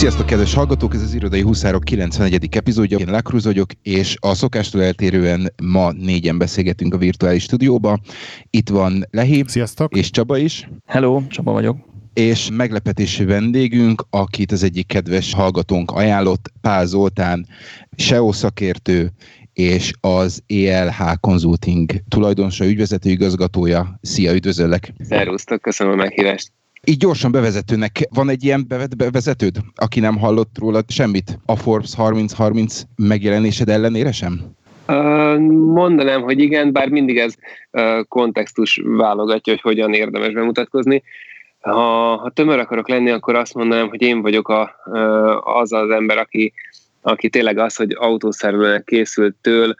Sziasztok, kedves hallgatók! Ez az Irodai Huszárok 91. epizódja. Én Lakruz vagyok, és a szokástól eltérően ma négyen beszélgetünk a virtuális stúdióba. Itt van Lehi. Sziasztok! És Csaba is. Hello, Csaba vagyok. És meglepetési vendégünk, akit az egyik kedves hallgatónk ajánlott, Pál Zoltán, SEO szakértő, és az ELH Consulting tulajdonosa, ügyvezető igazgatója. Szia, üdvözöllek! Szervusztok, köszönöm a meghívást! Így gyorsan bevezetőnek, van egy ilyen bevezetőd, aki nem hallott rólad semmit a Forbes 3030 megjelenésed ellenére sem? Mondanám, hogy igen, bár mindig ez kontextus válogatja, hogy hogyan érdemes bemutatkozni. Ha, ha tömör akarok lenni, akkor azt mondanám, hogy én vagyok a, az az ember, aki, aki tényleg az, hogy autószerelőnek készült től,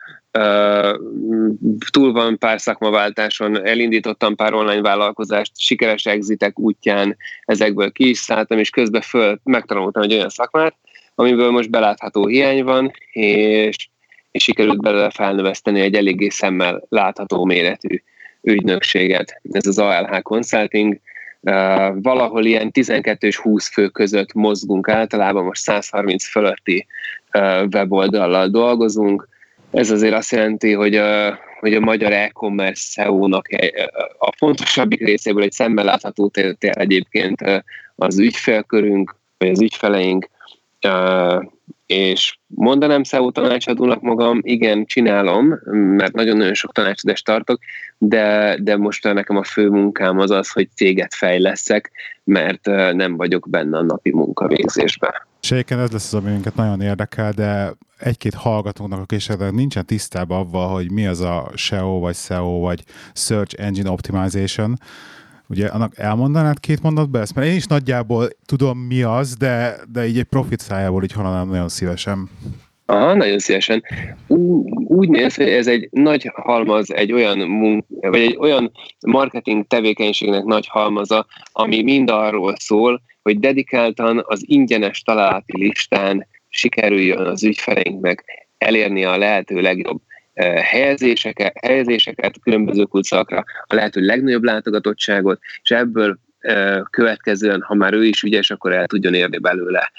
túl van pár szakmaváltáson, elindítottam pár online vállalkozást, sikeres exitek útján ezekből ki is szálltam, és közben föl megtanultam egy olyan szakmát, amiből most belátható hiány van, és, és sikerült belőle felnöveszteni egy eléggé szemmel látható méretű ügynökséget. Ez az ALH Consulting, valahol ilyen 12 és 20 fő között mozgunk általában, most 130 fölötti weboldallal dolgozunk, ez azért azt jelenti, hogy a, hogy a magyar e-commerce SEO-nak a fontosabbik részéből egy szemmel látható tél egyébként az ügyfélkörünk, vagy az ügyfeleink, és mondanám SEO tanácsadónak magam, igen, csinálom, mert nagyon-nagyon sok tanácsadást tartok, de, de most nekem a fő munkám az az, hogy céget fejleszek, mert nem vagyok benne a napi munkavégzésben. És egyébként ez lesz az, ami minket nagyon érdekel, de egy-két hallgatónak, aki esetleg nincsen tisztában avval, hogy mi az a SEO, vagy SEO, vagy Search Engine Optimization, Ugye annak elmondanád két mondatba ezt? Mert én is nagyjából tudom mi az, de, de így egy profit szájából így hallanám nagyon szívesen. Aha, nagyon szívesen. Úgy néz, hogy ez egy nagy halmaz, egy olyan munk, vagy egy olyan marketing tevékenységnek nagy halmaza, ami mind arról szól, hogy dedikáltan az ingyenes találati listán sikerüljön az ügyfeleinknek elérni a lehető legjobb helyezéseket, helyezéseket különböző kulcakra, a lehető legnagyobb látogatottságot, és ebből következően, ha már ő is ügyes, akkor el tudjon érni belőle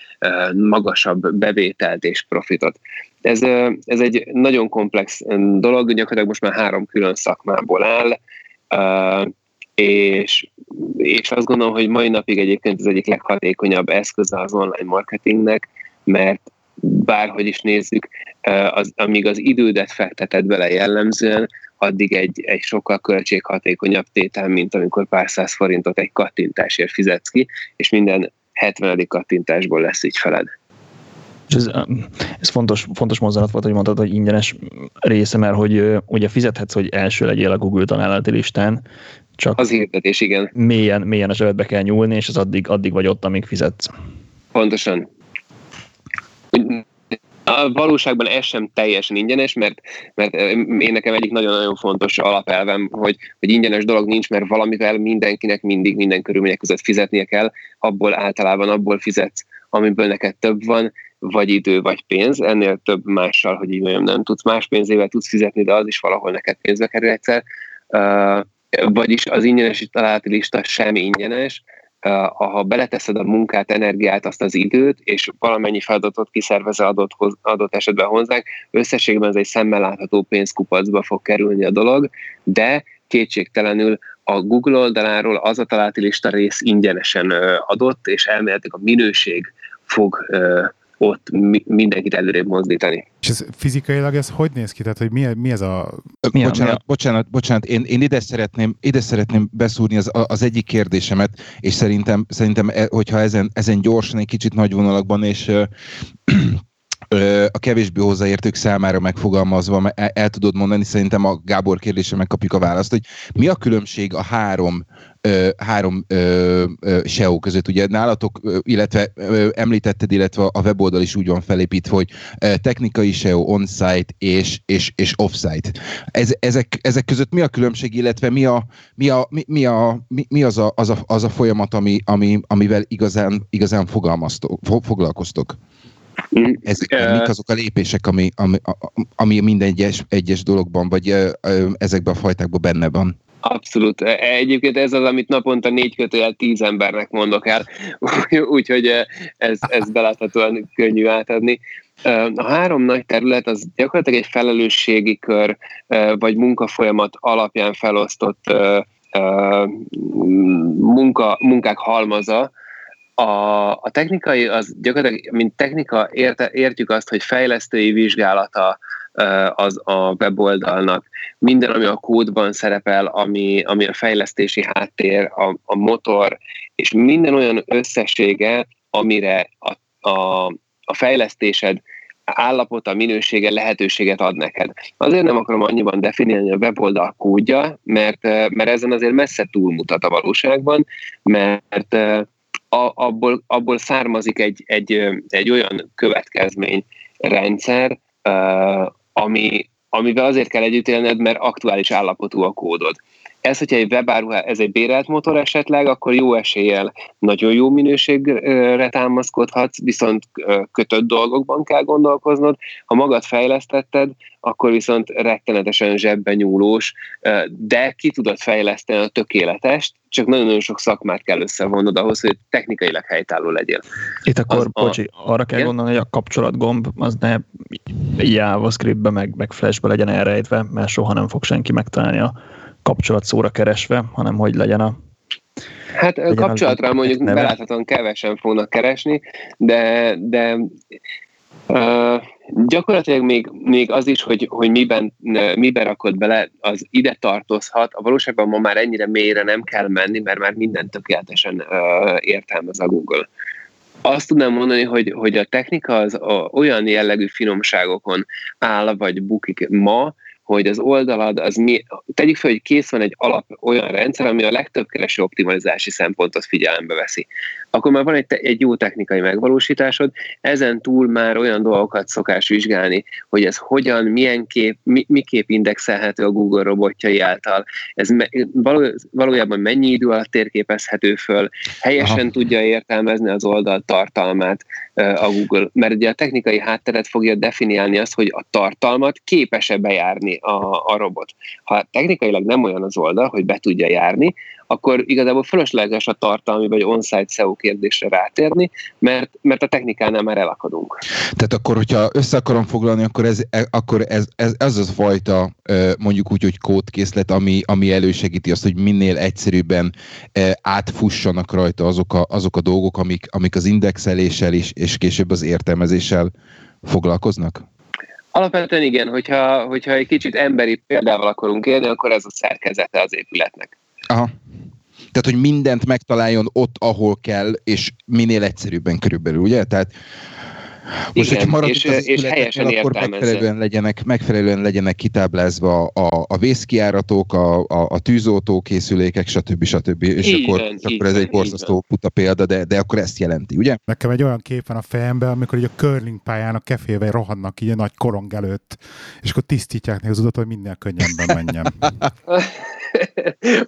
magasabb bevételt és profitot. Ez, ez egy nagyon komplex dolog, gyakorlatilag most már három külön szakmából áll, és, és azt gondolom, hogy mai napig egyébként az egyik leghatékonyabb eszköze az online marketingnek, mert bárhogy is nézzük, az, amíg az idődet fekteted bele jellemzően, addig egy, egy sokkal költséghatékonyabb tétel, mint amikor pár száz forintot egy kattintásért fizetsz ki, és minden 70. kattintásból lesz így feled. És ez, ez fontos, fontos mozzanat volt, hogy mondtad, hogy ingyenes része, mert hogy ugye fizethetsz, hogy első legyél a Google találati listán, csak az hirdetés, igen. Mélyen, mélyen a zsebedbe kell nyúlni, és az addig, addig vagy ott, amíg fizetsz. Pontosan. A valóságban ez sem teljesen ingyenes, mert, mert én nekem egyik nagyon-nagyon fontos alapelvem, hogy, hogy ingyenes dolog nincs, mert valamivel mindenkinek mindig minden körülmények között fizetnie kell, abból általában abból fizetsz, amiből neked több van, vagy idő, vagy pénz, ennél több mással, hogy így mondjam, nem tudsz más pénzével tudsz fizetni, de az is valahol neked pénzbe kerül egyszer. Uh, vagyis az ingyenes találati lista sem ingyenes, ha beleteszed a munkát, energiát, azt az időt, és valamennyi feladatot kiszervezel adott, adott esetben hozzánk, összességben ez egy szemmel látható pénzkupacba fog kerülni a dolog, de kétségtelenül a Google oldaláról az a találati lista rész ingyenesen adott, és elméletileg a minőség fog ott mindenkit előrébb mozdítani. És ez fizikailag ez hogy néz ki? Tehát, hogy mi, mi ez a... Mi bocsánat, a... bocsánat, bocsánat, én, én ide, szeretném, ide szeretném beszúrni az, az egyik kérdésemet, és szerintem, szerintem e, hogyha ezen, ezen gyorsan egy kicsit nagy vonalakban, és a kevésbé hozzáértők számára megfogalmazva el, el tudod mondani, szerintem a Gábor kérdésre megkapjuk a választ, hogy mi a különbség a három ö, három ö, ö, SEO között. Ugye nálatok, illetve ö, említetted, illetve a weboldal is úgy van felépítve, hogy ö, technikai SEO, on-site és, és, és off-site. Ez, ezek, ezek között mi a különbség, illetve mi, a, mi, a, mi, mi, a, mi, mi az, a, az, a, az a folyamat, ami, ami, amivel igazán, igazán fogalmaztok, foglalkoztok? Ezek, uh, mik azok a lépések, ami, ami, ami minden egyes, egyes dologban, vagy uh, ezekben a fajtákban benne van? Abszolút. E, egyébként ez az, amit naponta négy kötőjel tíz embernek mondok el, úgyhogy ez, ez beláthatóan könnyű átadni. A három nagy terület az gyakorlatilag egy felelősségi kör, vagy munkafolyamat alapján felosztott munka, munkák halmaza, a, a technikai, az gyakorlatilag, mint technika érte, értjük azt, hogy fejlesztői vizsgálata az a weboldalnak, minden, ami a kódban szerepel, ami, ami a fejlesztési háttér, a, a motor, és minden olyan összessége, amire a, a, a fejlesztésed állapota, minősége, lehetőséget ad neked. Azért nem akarom annyiban definiálni a weboldal kódja, mert, mert ezen azért messze túlmutat a valóságban, mert abból, abból származik egy, egy, egy olyan következményrendszer, ami, amivel azért kell együtt élned, mert aktuális állapotú a kódod. Ez, hogyha egy webáruhá, ez egy bérelt motor esetleg, akkor jó eséllyel nagyon jó minőségre támaszkodhatsz, viszont kötött dolgokban kell gondolkoznod. Ha magad fejlesztetted, akkor viszont rettenetesen zsebben nyúlós, de ki tudod fejleszteni a tökéletest, csak nagyon-nagyon sok szakmát kell összevonnod ahhoz, hogy technikailag helytálló legyél. Itt akkor, az bocsi, arra kell igen? gondolni, hogy a kapcsolatgomb az ne JavaScript-be, meg, meg Flash-be legyen elrejtve, mert soha nem fog senki megtalálni a kapcsolat szóra keresve, hanem hogy legyen a Hát legyen kapcsolatra az mondjuk beláthatóan kevesen fognak keresni, de, de uh, gyakorlatilag még, még az is, hogy, hogy miben, miben rakod bele, az ide tartozhat. A valóságban ma már ennyire mélyre nem kell menni, mert már minden tökéletesen uh, értelmez a Google. Azt tudnám mondani, hogy, hogy a technika az a, olyan jellegű finomságokon áll, vagy bukik ma, hogy az oldalad, az mi, tegyük fel, hogy kész van egy alap olyan rendszer, ami a legtöbb kereső optimalizási szempontot figyelembe veszi. Akkor már van egy, egy jó technikai megvalósításod, ezen túl már olyan dolgokat szokás vizsgálni, hogy ez hogyan, milyen kép, mi, miképp indexelhető a Google robotjai által, ez me, való, valójában mennyi idő alatt térképezhető föl, helyesen Aha. tudja értelmezni az oldal tartalmát a Google, mert ugye a technikai hátteret fogja definiálni azt, hogy a tartalmat képes-e bejárni a, a robot. Ha technikailag nem olyan az oldal, hogy be tudja járni, akkor igazából fölösleges a tartalmi vagy on-site SEO kérdésre rátérni, mert, mert a technikánál már elakadunk. Tehát akkor, hogyha össze akarom foglalni, akkor ez, e, akkor ez, ez, ez az a fajta mondjuk úgy, hogy kódkészlet, ami, ami elősegíti azt, hogy minél egyszerűbben átfussanak rajta azok a, azok a dolgok, amik, amik az indexeléssel is, és később az értelmezéssel foglalkoznak? Alapvetően igen, hogyha, hogyha egy kicsit emberi példával akarunk élni, akkor ez a szerkezete az épületnek. Aha. Tehát, hogy mindent megtaláljon ott, ahol kell, és minél egyszerűbben körülbelül, ugye? Tehát most, Igen, maradunk és, az és helyesen akkor megfelelően legyenek, megfelelően legyenek kitáblázva a, a vészkiáratok, a, a, a tűzoltókészülékek, stb. stb. És így akkor, van, akkor ez van, egy borzasztó puta példa, de, de akkor ezt jelenti, ugye? Nekem egy olyan kép van a fejemben, amikor így a curling pályán a kefével rohannak így a nagy korong előtt, és akkor tisztítják neki az utat, hogy minden könnyebben menjen.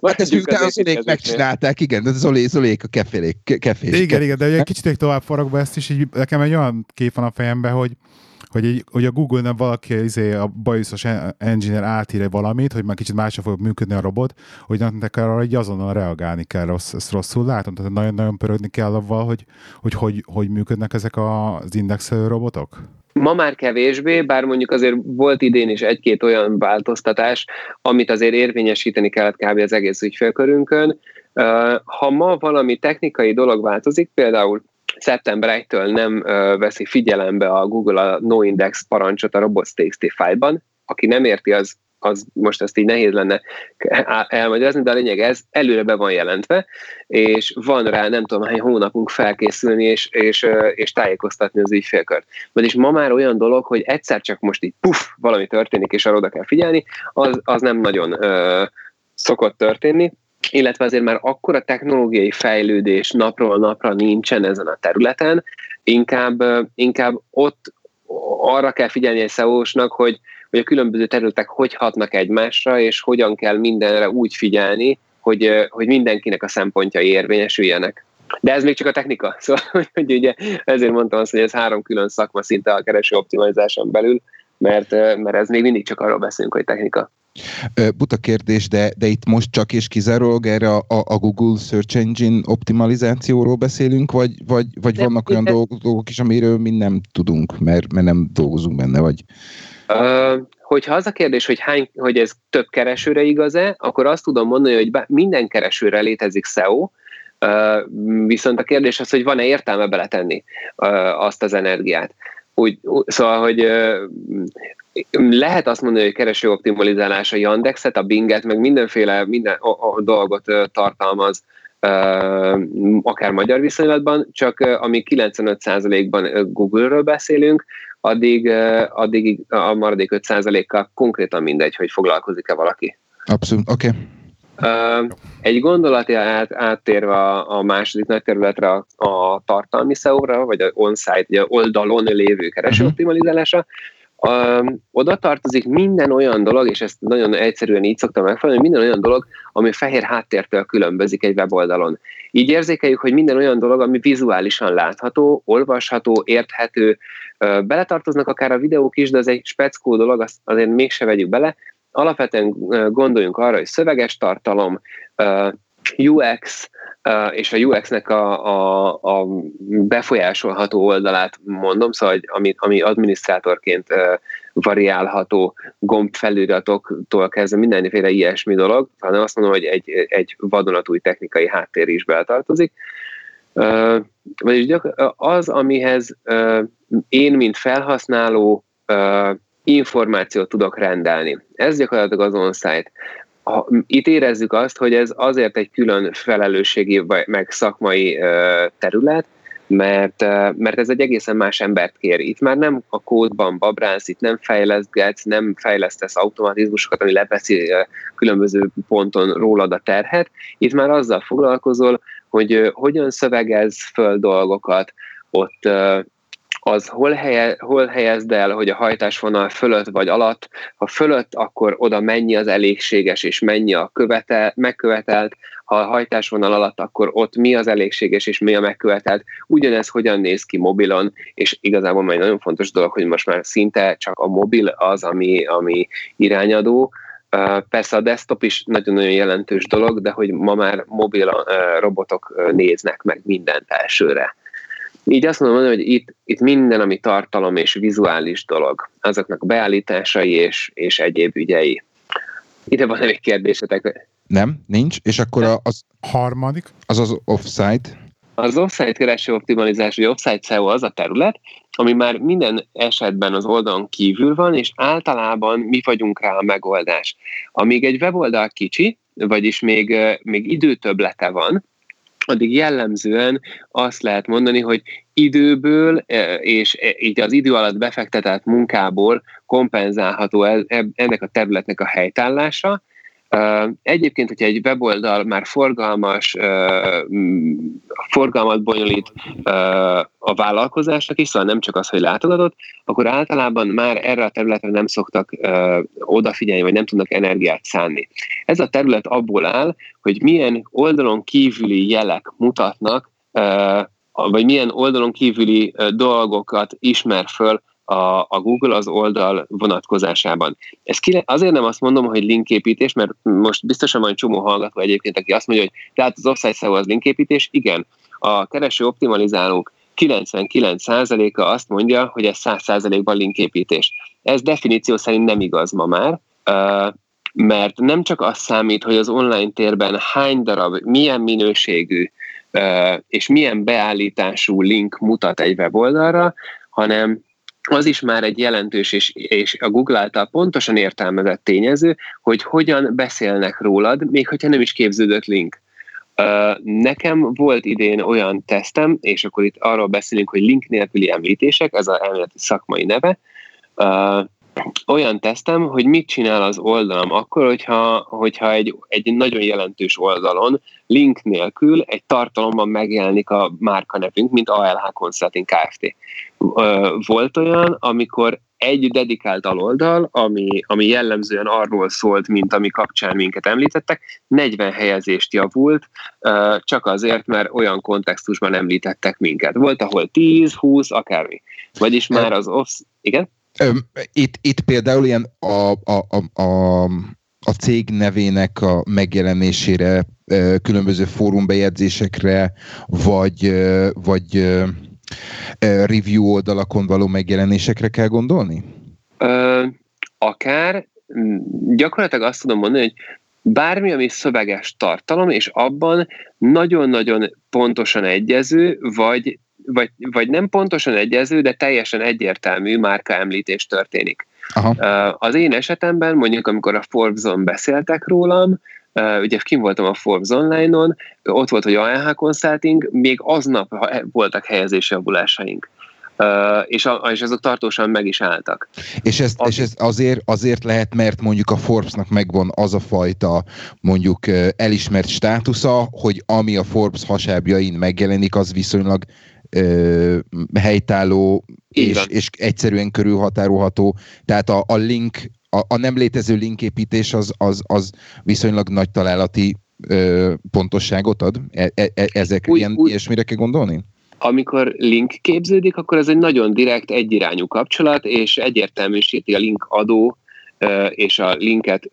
hát ezt miután az Zolék megcsinálták, igen, de Zolé, Zolék a kefélék, kefés. Igen, igen, de egy kicsit tovább forogva ezt is, így nekem egy olyan kép van a fejemben, hogy hogy, egy, hogy a Google-nem valaki izé, a bajuszos engineer átír valamit, hogy már kicsit másra fog működni a robot, hogy nektek arra egy azonnal reagálni kell, rossz, ezt rosszul látom, tehát nagyon-nagyon pörögni kell avval, hogy hogy, hogy, hogy működnek ezek az indexelő robotok? Ma már kevésbé, bár mondjuk azért volt idén is egy-két olyan változtatás, amit azért érvényesíteni kellett kb. az egész ügyfélkörünkön. Ha ma valami technikai dolog változik, például szeptember 1-től nem veszi figyelembe a Google a noindex parancsot a robots.txt fájlban, aki nem érti, az az most ezt így nehéz lenne elmagyarázni, de a lényeg ez, előre be van jelentve, és van rá nem tudom hány hónapunk felkészülni és, és, és tájékoztatni az ügyfélkört. Vagyis ma már olyan dolog, hogy egyszer csak most így puff, valami történik, és arra oda kell figyelni, az, az nem nagyon ö, szokott történni, illetve azért már akkora technológiai fejlődés napról napra nincsen ezen a területen, inkább, inkább ott arra kell figyelni egy seo hogy, hogy a különböző területek hogy hatnak egymásra, és hogyan kell mindenre úgy figyelni, hogy, hogy mindenkinek a szempontjai érvényesüljenek. De ez még csak a technika. Szóval, hogy ugye ezért mondtam azt, hogy ez három külön szakma szinte a kereső optimalizáson belül, mert, mert ez még mindig csak arról beszélünk, hogy technika. Buta kérdés, de, de itt most csak és kizárólag erre a, a Google Search Engine optimalizációról beszélünk, vagy, vagy, vagy vannak olyan dolgok, dolgok is, amiről mi nem tudunk, mert, mert nem dolgozunk benne, vagy? Hogyha az a kérdés, hogy, hány, hogy ez több keresőre igaz-e, akkor azt tudom mondani, hogy minden keresőre létezik SEO, viszont a kérdés az, hogy van-e értelme beletenni azt az energiát. Úgy, szóval, hogy lehet azt mondani, hogy kereső optimalizálás a Yandexet, a Binget, meg mindenféle minden a, a dolgot tartalmaz, akár magyar viszonylatban, csak ami 95%-ban Google-ről beszélünk, addig, addig a maradék 5%-kal konkrétan mindegy, hogy foglalkozik-e valaki. Abszolút, oké. Okay. Egy gondolati át, áttérve a, a második nagy területre a, a tartalmi SEO-ra, vagy a on-site, ugye oldalon lévő keresőoptimalizálása, uh-huh oda tartozik minden olyan dolog, és ezt nagyon egyszerűen így szoktam megfelelni, minden olyan dolog, ami fehér háttértől különbözik egy weboldalon. Így érzékeljük, hogy minden olyan dolog, ami vizuálisan látható, olvasható, érthető, beletartoznak akár a videók is, de ez egy speckó dolog, azt azért mégse vegyük bele. Alapvetően gondoljunk arra, hogy szöveges tartalom, UX, és a UX-nek a, a, a befolyásolható oldalát mondom, szóval ami, ami adminisztrátorként variálható gombfeliratoktól kezdve mindenféle ilyesmi dolog, hanem azt mondom, hogy egy, egy vadonatúj technikai háttér is beletartozik. Vagyis az, amihez én, mint felhasználó információt tudok rendelni. Ez gyakorlatilag az on-site ha, itt érezzük azt, hogy ez azért egy külön felelősségi meg szakmai terület, mert, mert ez egy egészen más embert kér. Itt már nem a kódban babrálsz, itt nem fejlesztgetsz, nem fejlesztesz automatizmusokat, ami leveszi különböző ponton rólad a terhet. Itt már azzal foglalkozol, hogy hogyan szövegez föl dolgokat, ott az hol, helye, hol helyezd el, hogy a hajtásvonal fölött vagy alatt, ha fölött, akkor oda mennyi az elégséges, és mennyi a követel, megkövetelt, ha a hajtásvonal alatt, akkor ott mi az elégséges, és mi a megkövetelt. Ugyanez hogyan néz ki mobilon, és igazából egy nagyon fontos dolog, hogy most már szinte csak a mobil az, ami, ami irányadó, Persze a desktop is nagyon-nagyon jelentős dolog, de hogy ma már mobil robotok néznek meg mindent elsőre. Így azt mondom, hogy itt, itt minden, ami tartalom és vizuális dolog, azoknak a beállításai és, és egyéb ügyei. Ide van egy kérdésetek. Nem, nincs. És akkor a, az harmadik? Az az offsite. Az offsite kereső optimalizás, vagy offsite SEO az a terület, ami már minden esetben az oldalon kívül van, és általában mi vagyunk rá a megoldás. Amíg egy weboldal kicsi, vagyis még, még időtöblete van, addig jellemzően azt lehet mondani, hogy időből e, és e, így az idő alatt befektetett munkából kompenzálható ennek a területnek a helytállása, Egyébként, hogyha egy weboldal már forgalmas, forgalmat bonyolít a vállalkozásnak is, szóval nem csak az, hogy látogatott, akkor általában már erre a területre nem szoktak odafigyelni, vagy nem tudnak energiát szánni. Ez a terület abból áll, hogy milyen oldalon kívüli jelek mutatnak, vagy milyen oldalon kívüli dolgokat ismer föl a, a Google az oldal vonatkozásában. Ez ki, azért nem azt mondom, hogy linképítés, mert most biztosan van csomó hallgató egyébként, aki azt mondja, hogy tehát az offsite SEO az linképítés. Igen, a kereső optimalizálók 99%-a azt mondja, hogy ez 100%-ban linképítés. Ez definíció szerint nem igaz ma már, mert nem csak az számít, hogy az online térben hány darab, milyen minőségű és milyen beállítású link mutat egy weboldalra, hanem az is már egy jelentős és, és a Google által pontosan értelmezett tényező, hogy hogyan beszélnek rólad, még hogyha nem is képződött link. Nekem volt idén olyan tesztem, és akkor itt arról beszélünk, hogy link nélküli említések, ez az elméleti szakmai neve, olyan tesztem, hogy mit csinál az oldalam akkor, hogyha, hogyha egy, egy nagyon jelentős oldalon link nélkül egy tartalomban megjelenik a márka nevünk, mint ALH Consulting Kft. Volt olyan, amikor egy dedikált aloldal, ami, ami jellemzően arról szólt, mint ami kapcsán minket említettek, 40 helyezést javult, csak azért, mert olyan kontextusban említettek minket. Volt, ahol 10, 20, akármi. Vagyis már az off... Igen? Itt, itt például ilyen a, a, a, a, a cég nevének a megjelenésére, különböző fórumbejegyzésekre, vagy, vagy review oldalakon való megjelenésekre kell gondolni? Ö, akár. Gyakorlatilag azt tudom mondani, hogy bármi, ami szöveges tartalom, és abban nagyon-nagyon pontosan egyező, vagy vagy, vagy nem pontosan egyező, de teljesen egyértelmű márka említés történik. Aha. Az én esetemben, mondjuk amikor a Forbes-on beszéltek rólam, ugye kim voltam a Forbes Online-on, ott volt, hogy ANH Consulting, még aznap voltak helyezési javulásaink. Uh, és, a, és azok tartósan meg is álltak. És ez, és ez azért, azért lehet, mert mondjuk a Forbesnak megvan az a fajta mondjuk elismert státusza, hogy ami a Forbes hasábjain megjelenik, az viszonylag ö, helytálló és, és egyszerűen körülhatárolható. Tehát a, a link, a, a nem létező linképítés az, az, az viszonylag nagy találati ö, pontosságot ad? E, e, e ezek úgy, ilyen, úgy, ilyesmire kell gondolni? Amikor link képződik, akkor ez egy nagyon direkt, egyirányú kapcsolat, és egyértelműsíti a link adó és a linket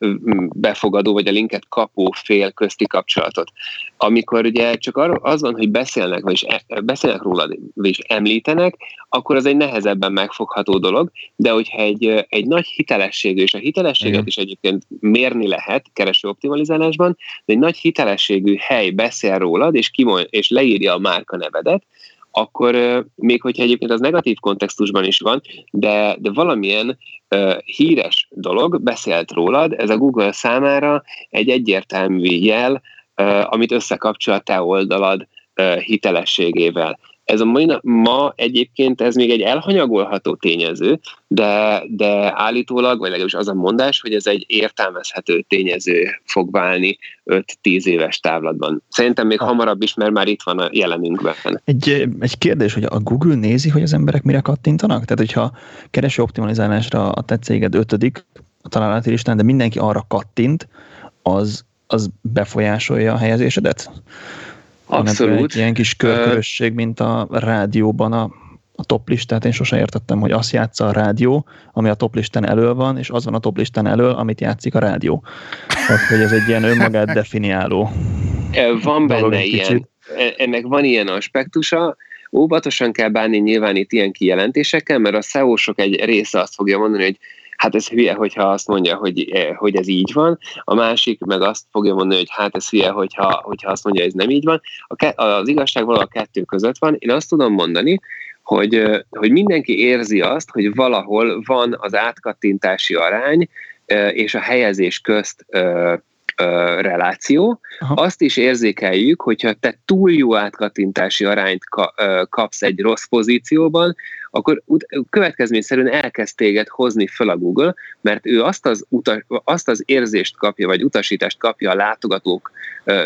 befogadó, vagy a linket kapó fél közti kapcsolatot. Amikor ugye csak az van, hogy beszélnek, vagy e, beszélnek rólad, és említenek, akkor az egy nehezebben megfogható dolog, de hogyha egy, egy nagy hitelességű, és a hitelességet Igen. is egyébként mérni lehet kereső optimalizálásban, de egy nagy hitelességű hely beszél rólad, és, kimond, és leírja a márka nevedet, akkor még hogyha egyébként az negatív kontextusban is van, de, de valamilyen uh, híres dolog beszélt rólad, ez a Google számára egy egyértelmű jel, uh, amit összekapcsol a te oldalad uh, hitelességével. Ez a mai, ma egyébként ez még egy elhanyagolható tényező, de, de állítólag, vagy legalábbis az a mondás, hogy ez egy értelmezhető tényező fog válni 5-10 éves távlatban. Szerintem még ha. hamarabb is, mert már itt van a jelenünkben. Egy, egy kérdés, hogy a Google nézi, hogy az emberek mire kattintanak? Tehát, hogyha kereső optimalizálásra a te céged ötödik a találati listán, de mindenki arra kattint, az, az befolyásolja a helyezésedet? Abszolút. Egy ilyen kis körkörösség, mint a rádióban a, a top listát. Én sosem értettem, hogy azt játsza a rádió, ami a top listán elől van, és az van a top listán elől, amit játszik a rádió. Tehát, hogy ez egy ilyen önmagát definiáló. Van benne ilyen. Kicsit. E, ennek van ilyen aspektusa, óvatosan kell bánni nyilván itt ilyen kijelentésekkel, mert a SEO-sok egy része azt fogja mondani, hogy hát ez hülye, hogyha azt mondja, hogy, eh, hogy ez így van, a másik meg azt fogja mondani, hogy hát ez hülye, hogyha, hogyha azt mondja, hogy ez nem így van. A, az igazság valahol a kettő között van. Én azt tudom mondani, hogy, eh, hogy mindenki érzi azt, hogy valahol van az átkattintási arány eh, és a helyezés közt reláció. Aha. Azt is érzékeljük, hogyha te túl jó átkattintási arányt kapsz egy rossz pozícióban, akkor következményszerűen elkezd téged hozni föl a Google, mert ő azt az, utas, azt az érzést kapja, vagy utasítást kapja a látogatók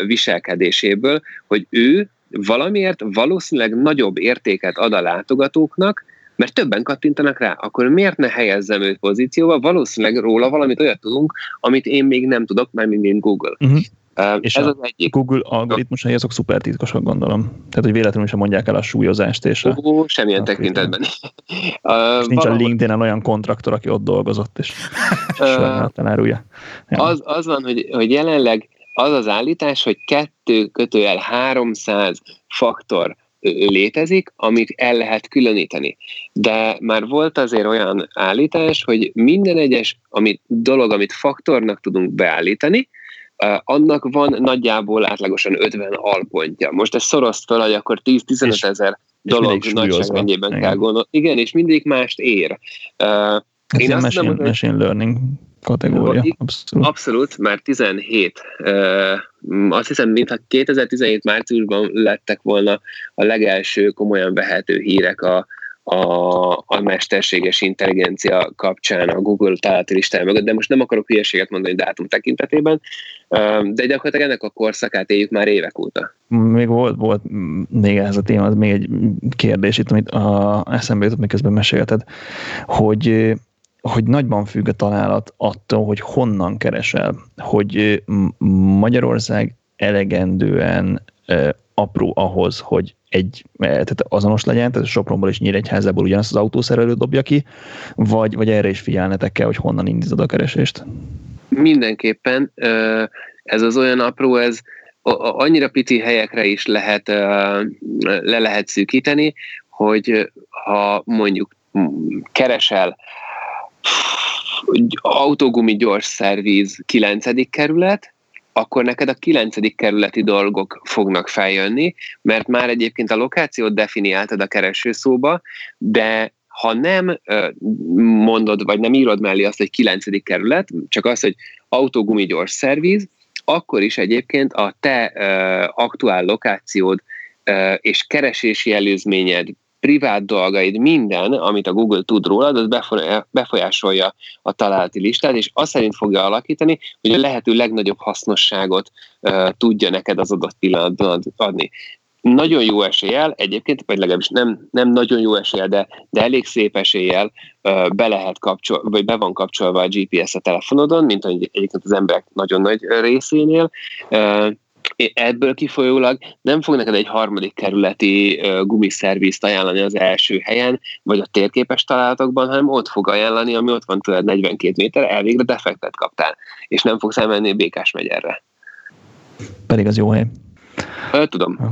viselkedéséből, hogy ő valamiért valószínűleg nagyobb értéket ad a látogatóknak, mert többen kattintanak rá, akkor miért ne helyezzem őt pozícióba? Valószínűleg róla valamit olyat tudunk, amit én még nem tudok, mert mint Google. Uh-huh. Uh, és ez az egyik. Google algoritmusai azok szuper titkosak, gondolom. Tehát, hogy véletlenül sem mondják el a súlyozást. És a, Ó, semmilyen a tekintetben. uh, és nincs a linkedin olyan kontraktor, aki ott dolgozott, és uh, elárulja. Ja. Az, az van, hogy, hogy jelenleg az az állítás, hogy kettő kötőjel 300 faktor létezik, amit el lehet különíteni. De már volt azért olyan állítás, hogy minden egyes amit, dolog, amit faktornak tudunk beállítani, annak van nagyjából átlagosan 50 alpontja. Most ezt szoroszt fel, hogy akkor 10-15 ezer dolog nagyságrendjében kell gondolni. Igen, és mindig mást ér. Uh, én azt machine, nem, machine learning kategória. Abszolút. Abszolút, már 17. Uh, azt hiszem, mintha 2017 márciusban lettek volna a legelső komolyan vehető hírek a, a, a mesterséges intelligencia kapcsán a Google találati listája mögött, de most nem akarok hülyeséget mondani dátum tekintetében, de gyakorlatilag ennek a korszakát éljük már évek óta. Még volt, volt még ez a téma, még egy kérdés itt, amit a, eszembe jutott, miközben mesélted, hogy hogy nagyban függ a találat attól, hogy honnan keresel, hogy Magyarország elegendően apró ahhoz, hogy egy, tehát azonos legyen, tehát Sopronból és Nyíregyházából ugyanazt az autószerelő dobja ki, vagy, vagy erre is figyelnetek kell, hogy honnan indítod a keresést? Mindenképpen ez az olyan apró, ez annyira pici helyekre is lehet, le lehet szűkíteni, hogy ha mondjuk keresel autógumi gyors szervíz 9. kerület, akkor neked a kilencedik kerületi dolgok fognak feljönni, mert már egyébként a lokációt definiáltad a keresőszóba, de ha nem mondod, vagy nem írod mellé azt, hogy kilencedik kerület, csak az, hogy autógumi gyors szervíz, akkor is egyébként a te aktuál lokációd és keresési előzményed privát dolgaid, minden, amit a Google tud rólad, az befolyásolja a találati listát, és azt szerint fogja alakítani, hogy a lehető legnagyobb hasznosságot uh, tudja neked az adott pillanatban adni. Nagyon jó eséllyel, egyébként, vagy legalábbis nem, nem nagyon jó eséllyel, de, de elég szép eséllyel uh, be lehet kapcsol, vagy be van kapcsolva a GPS a telefonodon, mint ahogy egyébként az emberek nagyon nagy részénél. Uh, ebből kifolyólag nem fog neked egy harmadik kerületi gumiszervizt ajánlani az első helyen, vagy a térképes találatokban, hanem ott fog ajánlani, ami ott van tőled 42 méter, elvégre defektet kaptál, és nem fogsz elmenni Békás megyerre. Pedig az jó hely. Tudom.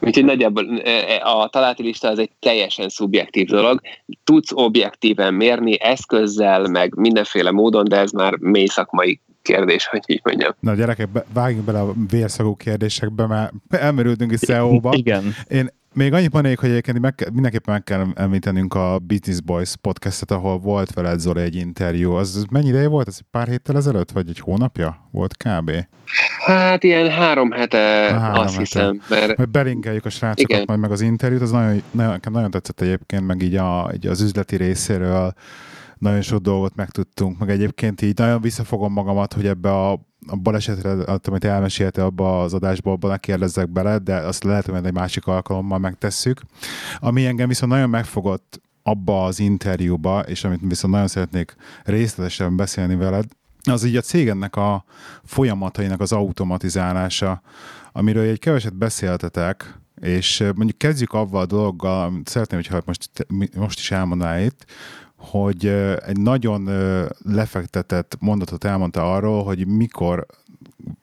Úgyhogy nagyjából a találati lista az egy teljesen szubjektív dolog. Tudsz objektíven mérni eszközzel, meg mindenféle módon, de ez már mély szakmai kérdés, hogy így mondjam. Na gyerekek, vágjunk bele a vérszagú kérdésekbe, mert elmerültünk is SEO-ba. Igen. Én még annyit mondanék, hogy egyébként meg, mindenképpen meg kell említenünk a Business Boys podcastet, ahol volt veled Zoli egy interjú. Az mennyi ideje volt? Ez pár héttel ezelőtt, vagy egy hónapja volt kb? Hát ilyen három hete, három azt hete. hiszem. Mert... Majd belinkeljük a srácokat Igen. majd meg az interjút, az nagyon, nagyon, nagyon tetszett egyébként, meg így, a, így az üzleti részéről nagyon sok dolgot megtudtunk, meg egyébként így nagyon visszafogom magamat, hogy ebbe a, a balesetre, amit elmesélte abba az adásba, abban ne kérdezzek bele, de azt lehet, hogy egy másik alkalommal megtesszük. Ami engem viszont nagyon megfogott abba az interjúba, és amit viszont nagyon szeretnék részletesen beszélni veled, az így a cégennek a folyamatainak az automatizálása, amiről egy keveset beszéltetek, és mondjuk kezdjük avval a dologgal, amit szeretném, hogyha most, most is elmondaná itt, hogy egy nagyon lefektetett mondatot elmondta arról, hogy mikor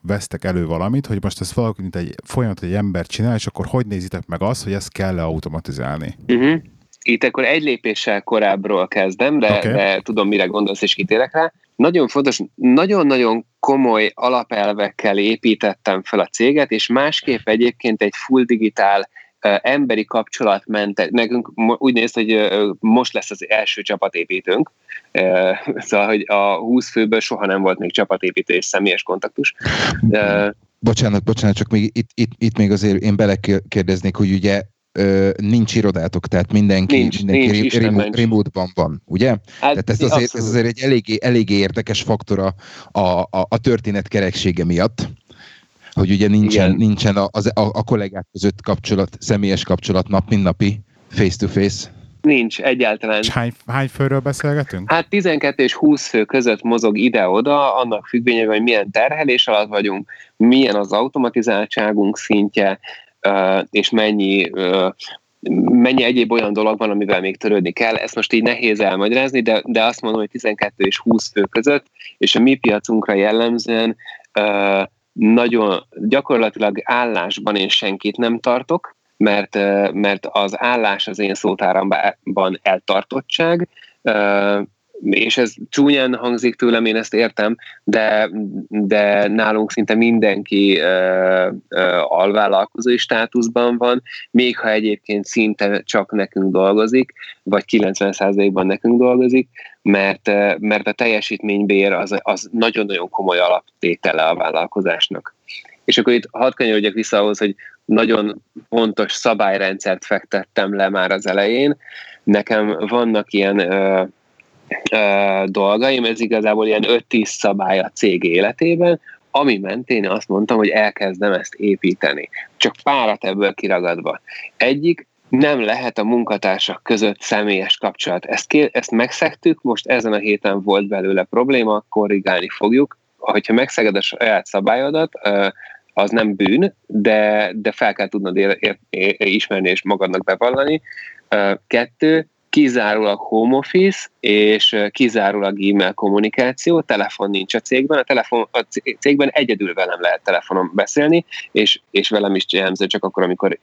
vesztek elő valamit, hogy most ezt valaki, mint egy folyamat, egy ember csinál, és akkor hogy nézitek meg azt, hogy ezt kell-e automatizálni? Uh-huh. Itt akkor egy lépéssel korábbról kezdem, de, okay. de tudom, mire gondolsz, és kitérek rá. Nagyon fontos, nagyon-nagyon komoly alapelvekkel építettem fel a céget, és másképp egyébként egy full digitál emberi kapcsolat ment, nekünk úgy néz, hogy most lesz az első csapatépítőnk, szóval, hogy a 20 főből soha nem volt még csapatépítő és személyes kontaktus. Bocsánat, bocsánat, csak még itt, itt, itt még azért én belekérdeznék, hogy ugye nincs irodátok, tehát mindenki, nincs, mindenki nincs, remote, remote-ban van, ugye? Hát, tehát ez azért, ez azért egy eléggé, eléggé érdekes faktora a, a, a történet kereksége miatt hogy ugye nincsen, nincsen a, a, a kollégák között kapcsolat, személyes kapcsolat nap, mint napi, face-to-face. Nincs, egyáltalán. És hány, hány főről beszélgetünk? Hát 12 és 20 fő között mozog ide-oda, annak függvényében, hogy milyen terhelés alatt vagyunk, milyen az automatizáltságunk szintje, és mennyi mennyi egyéb olyan dolog van, amivel még törődni kell. Ezt most így nehéz elmagyarázni, de, de azt mondom, hogy 12 és 20 fő között, és a mi piacunkra jellemzően nagyon gyakorlatilag állásban én senkit nem tartok, mert, mert az állás az én szótáramban eltartottság, és ez csúnyán hangzik tőlem, én ezt értem, de, de nálunk szinte mindenki uh, uh, alvállalkozói státuszban van, még ha egyébként szinte csak nekünk dolgozik, vagy 90%-ban nekünk dolgozik, mert, mert a teljesítménybér az, az nagyon-nagyon komoly alaptétele a vállalkozásnak. És akkor itt hadd kanyarodjak vissza ahhoz, hogy nagyon pontos szabályrendszert fektettem le már az elején. Nekem vannak ilyen ö, ö, dolgaim, ez igazából ilyen 5-10 szabály a cég életében, ami mentén azt mondtam, hogy elkezdem ezt építeni. Csak párat ebből kiragadva. Egyik, nem lehet a munkatársak között személyes kapcsolat. Ezt, ké, ezt megszektük, most ezen a héten volt belőle probléma, korrigálni fogjuk. Ha megszeged a saját szabályodat, az nem bűn, de, de fel kell tudnod ér, ér, ér, ismerni és magadnak bevallani. Kettő, kizárólag home office, és kizárólag e-mail kommunikáció, telefon nincs a cégben, a, telefon, a cégben egyedül velem lehet telefonon beszélni, és, és velem is jellemző csak akkor, amikor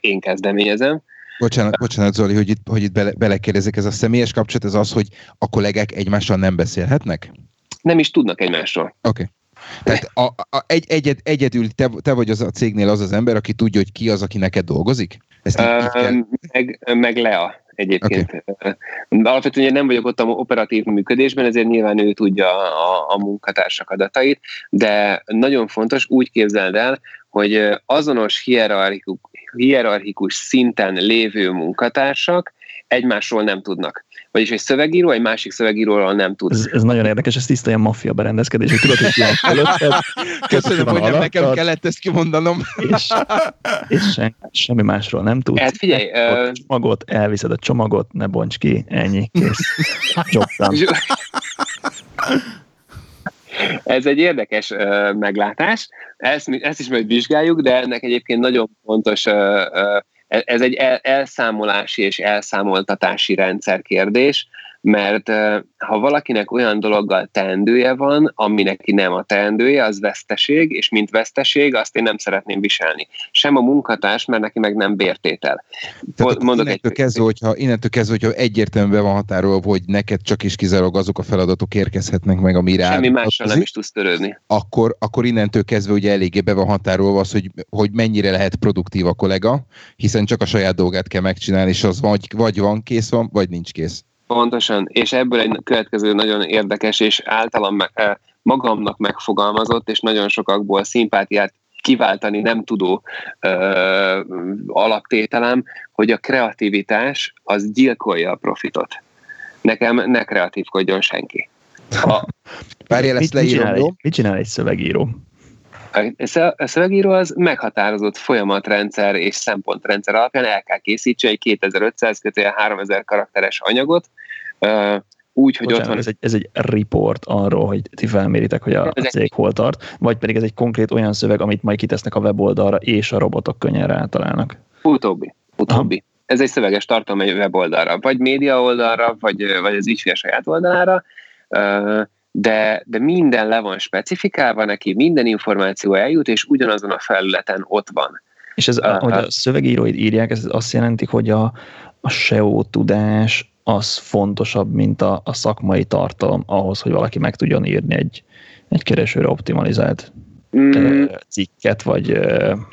én kezdeményezem. Bocsánat, bocsánat Zoli, hogy itt, hogy itt bele, belekérdezek, ez a személyes kapcsolat, ez az, hogy a kollégák egymással nem beszélhetnek? Nem is tudnak egymásról. Oké. Okay. Tehát a, a, egy, egyed, egyedül te, te vagy az a cégnél az az ember, aki tudja, hogy ki az, aki neked dolgozik? Ezt kell? meg, meg Lea egyébként. Okay. Alapvetően nem vagyok ott a operatív működésben, ezért nyilván ő tudja a, a munkatársak adatait, de nagyon fontos, úgy képzeld el, hogy azonos hierarchikus, hierarchikus szinten lévő munkatársak egymásról nem tudnak. Vagyis egy szövegíró egy másik szövegíróról nem tud. Ez, ez nagyon érdekes, ez tiszta ilyen maffia berendezkedés, hogy tudod, hogy ilyen fölött. Köszönöm, hogy nem nekem kellett ezt kimondanom. És, és sem, semmi másról nem tud. Hát figyelj. Uh... Csomagot, elviszed a csomagot, ne bonts ki, ennyi, kész. Csoptam. Ez egy érdekes uh, meglátás, ezt, ezt is majd vizsgáljuk, de ennek egyébként nagyon fontos uh, uh, ez egy elszámolási és elszámoltatási rendszer kérdés, mert ha valakinek olyan dologgal teendője van, ami neki nem a teendője, az veszteség, és mint veszteség, azt én nem szeretném viselni. Sem a munkatárs, mert neki meg nem bértétel. Tehát Mondok innentől, egy... kezdve, hogyha, innentől kezdve, hogyha egyértelműen van határolva, hogy neked csak is kizárólag azok a feladatok érkezhetnek meg, amire Semmi mással nem is tudsz törődni. Akkor, akkor innentől kezdve ugye eléggé be van határolva az, hogy, hogy mennyire lehet produktív a kollega, hiszen csak a saját dolgát kell megcsinálni, és az vagy, vagy van kész van, vagy nincs kész. Pontosan, és ebből egy következő nagyon érdekes és általam eh, magamnak megfogalmazott, és nagyon sokakból szimpátiát kiváltani nem tudó ö, eh, alaptételem, hogy a kreativitás az gyilkolja a profitot. Nekem ne kreatívkodjon senki. A, Várjál, ezt mit, mit, csinál egy, mit csinál egy szövegíró? A szövegíró az meghatározott folyamatrendszer és szempontrendszer alapján el kell készítse egy 2500 kötője 3000 karakteres anyagot, úgy, hogy Bocsánat, ott van... Ez egy, ez egy report arról, hogy ti felméritek, hogy a, a cég hol tart, vagy pedig ez egy konkrét olyan szöveg, amit majd kitesznek a weboldalra, és a robotok könnyen rátalálnak? Utóbbi. Utóbbi. Aha. Ez egy szöveges tartalom egy weboldalra, vagy média oldalra, vagy, vagy az ügyfél saját oldalára, de, de minden le van specifikálva neki, minden információ eljut, és ugyanazon a felületen ott van. És ez, uh, hogy a szövegíróid írják, ez azt jelenti, hogy a, a SEO tudás az fontosabb, mint a, a szakmai tartalom ahhoz, hogy valaki meg tudjon írni egy, egy keresőre optimalizált mm. cikket, vagy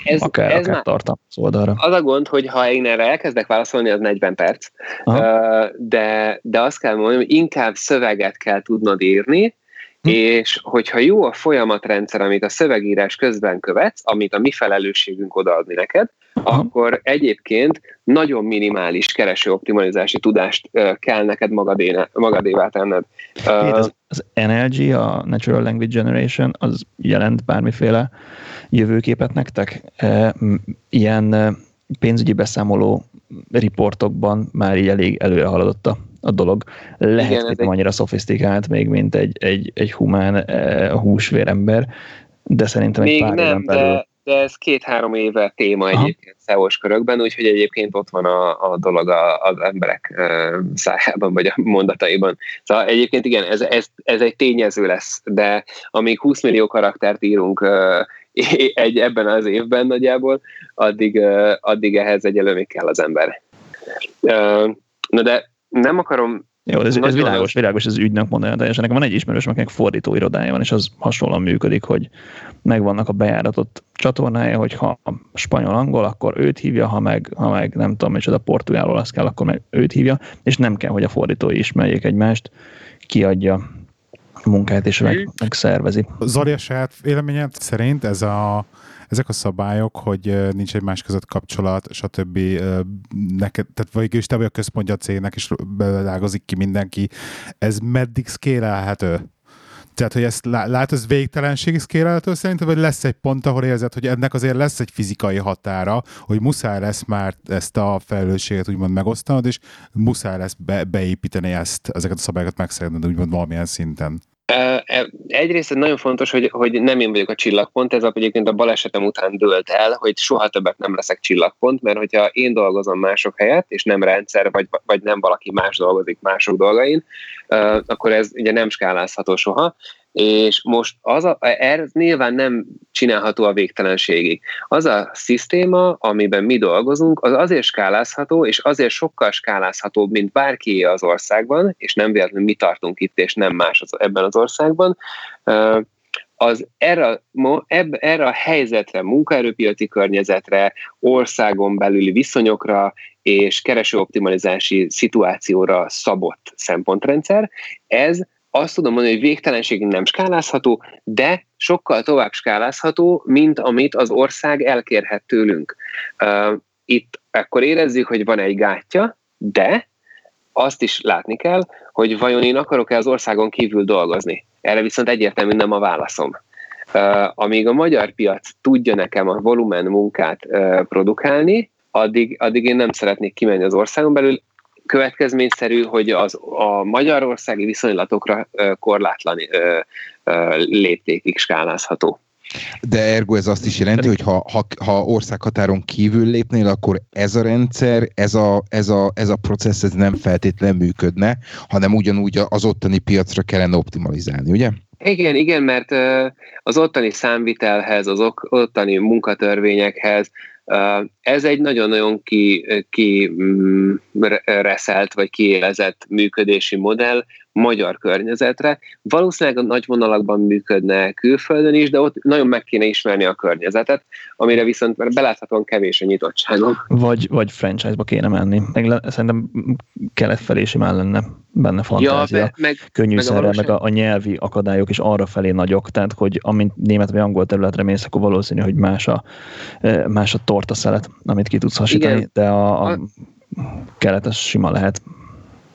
ez, akár, ez akár tartalmaz oldalra. Az a gond, hogy ha én erre elkezdek válaszolni, az 40 perc, de, de azt kell mondani, hogy inkább szöveget kell tudnod írni, Hm. És hogyha jó a folyamatrendszer, amit a szövegírás közben követsz, amit a mi felelősségünk odaadni neked, Aha. akkor egyébként nagyon minimális kereső optimalizási tudást uh, kell neked magadéne, magadévá tenned. Uh, az, az NLG, a Natural Language Generation, az jelent bármiféle jövőképet nektek? Ilyen pénzügyi beszámoló riportokban már így elég előre haladott a a dolog. Lehet, Igen, hogy nem egy... annyira szofisztikált még, mint egy, egy, egy humán uh, húsvérember, de szerintem még egy pár nem, belül... de, de ez két-három éve téma Aha. egyébként SEO-s körökben, úgyhogy egyébként ott van a, a dolog a, az emberek uh, szájában, vagy a mondataiban. Szóval egyébként igen, ez, ez, ez egy tényező lesz, de amíg 20 millió karaktert írunk uh, egy ebben az évben nagyjából, addig, addig ehhez egyelőre még kell az ember. Na de nem akarom jó, ez, ez világos, világos, ez ügynek mondani, de nekem van egy ismerős, akinek fordító irodája van, és az hasonlóan működik, hogy megvannak a bejáratott csatornája, hogy ha spanyol-angol, akkor őt hívja, ha meg, ha meg nem tudom, és a portugálról az kell, akkor meg őt hívja, és nem kell, hogy a fordítói ismerjék egymást, kiadja munkáját is meg, mhm. meg szervezi. Zoli a saját véleményed szerint ez a, ezek a szabályok, hogy nincs egymás között kapcsolat, stb. Neked, tehát vagy is te vagy a központja a cégnek, és beleágozik ki mindenki. Ez meddig szkélelhető? Tehát, hogy ezt lát, ez végtelenség szkélelhető szerintem, vagy lesz egy pont, ahol érzed, hogy ennek azért lesz egy fizikai határa, hogy muszáj lesz már ezt a felelősséget úgymond megosztanod, és muszáj lesz be, beépíteni ezt, ezeket a szabályokat megszegned úgymond valamilyen szinten. Egyrészt nagyon fontos, hogy, hogy nem én vagyok a csillagpont, ez egyébként a balesetem után dőlt el, hogy soha többet nem leszek csillagpont, mert hogyha én dolgozom mások helyett, és nem rendszer, vagy, vagy nem valaki más dolgozik mások dolgain, akkor ez ugye nem skálázható soha és most az a, ez nyilván nem csinálható a végtelenségig. Az a szisztéma, amiben mi dolgozunk, az azért skálázható, és azért sokkal skálázhatóbb, mint bárki az országban, és nem véletlenül mi tartunk itt, és nem más az, ebben az országban, az erre, erre a helyzetre, munkaerőpiaci környezetre, országon belüli viszonyokra és keresőoptimalizási szituációra szabott szempontrendszer, ez azt tudom mondani, hogy végtelenségig nem skálázható, de sokkal tovább skálázható, mint amit az ország elkérhet tőlünk. Itt akkor érezzük, hogy van egy gátja, de azt is látni kell, hogy vajon én akarok-e az országon kívül dolgozni. Erre viszont egyértelmű nem a válaszom. amíg a magyar piac tudja nekem a volumen munkát produkálni, addig, addig én nem szeretnék kimenni az országon belül, következményszerű, hogy az, a magyarországi viszonylatokra korlátlan léptékig skálázható. De ergo ez azt is jelenti, hogy ha, ha, ha országhatáron kívül lépnél, akkor ez a rendszer, ez a, ez a, ez a processz ez nem feltétlenül működne, hanem ugyanúgy az ottani piacra kellene optimalizálni, ugye? Igen, igen, mert az ottani számvitelhez, az ottani munkatörvényekhez, ez egy nagyon-nagyon ki, ki mm, reszelt vagy kiélezett működési modell magyar környezetre. Valószínűleg a nagy vonalakban működne külföldön is, de ott nagyon meg kéne ismerni a környezetet, amire viszont beláthatóan kevés a nyitottságom. Vagy, vagy franchise-ba kéne menni. Meg szerintem kelet felé simán lenne benne fantázia. Ja, meg, Könnyűszerrel, meg, meg a, a, nyelvi akadályok is arra felé nagyok, tehát hogy amint német vagy angol területre mész, akkor valószínű, hogy más a, más a torta szelet, amit ki tudsz hasítani, Igen. de a, a, a kelet az sima lehet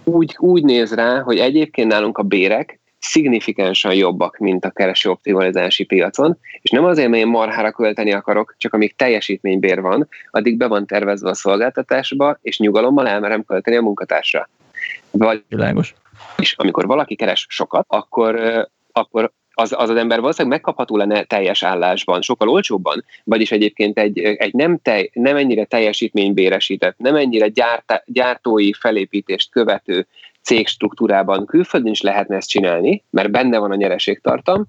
úgy, úgy néz rá, hogy egyébként nálunk a bérek szignifikánsan jobbak, mint a kereső optimalizási piacon, és nem azért, mert én marhára költeni akarok, csak amíg teljesítménybér van, addig be van tervezve a szolgáltatásba, és nyugalommal elmerem költeni a munkatársra. Vagy, Világos. És amikor valaki keres sokat, akkor, akkor az, az az ember valószínűleg megkapható lenne teljes állásban, sokkal olcsóbban, vagyis egyébként egy, egy nem, tej, nem ennyire teljesítménybéresített, nem ennyire gyárt, gyártói felépítést követő cég struktúrában külföldön is lehetne ezt csinálni, mert benne van a nyereségtartam,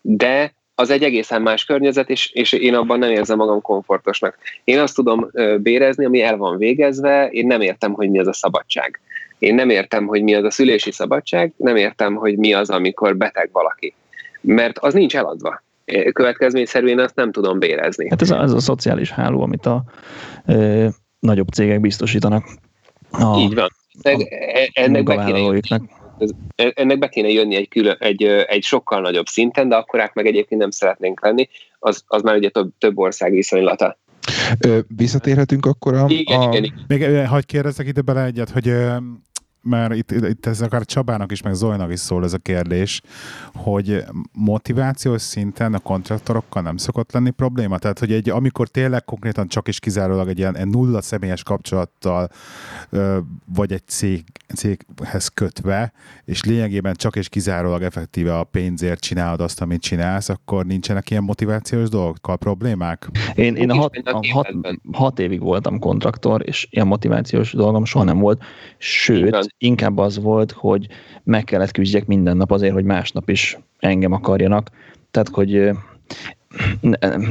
de az egy egészen más környezet, és, és én abban nem érzem magam komfortosnak. Én azt tudom bérezni, ami el van végezve, én nem értem, hogy mi az a szabadság. Én nem értem, hogy mi az a szülési szabadság, nem értem, hogy mi az, amikor beteg valaki. Mert az nincs eladva. Következményszerűen azt nem tudom bérezni. Hát ez a, ez a szociális háló, amit a e, nagyobb cégek biztosítanak. A, Így van. A, ennek, be kéne jönni, ennek be kéne jönni egy, külön, egy, egy sokkal nagyobb szinten, de akkor meg egyébként nem szeretnénk lenni, az, az már ugye több, több ország viszonylata. Ö, visszatérhetünk akkor a... Igen, a... igen, igen. Még hagyd kérdezzek ide bele egyet, hogy mert itt, itt ez akár Csabának is, meg Zolnak is szól ez a kérdés, hogy motivációs szinten a kontraktorokkal nem szokott lenni probléma? Tehát, hogy egy, amikor tényleg konkrétan csak is kizárólag egy ilyen egy nulla személyes kapcsolattal vagy egy cég, céghez kötve, és lényegében csak és kizárólag effektíve a pénzért csinálod azt, amit csinálsz, akkor nincsenek ilyen motivációs dolgokkal problémák? Én, én a hat, a hat, hat évig voltam kontraktor, és ilyen motivációs dolgom soha nem volt, sőt, inkább az volt, hogy meg kellett küzdjek minden nap azért, hogy másnap is engem akarjanak. Tehát, hogy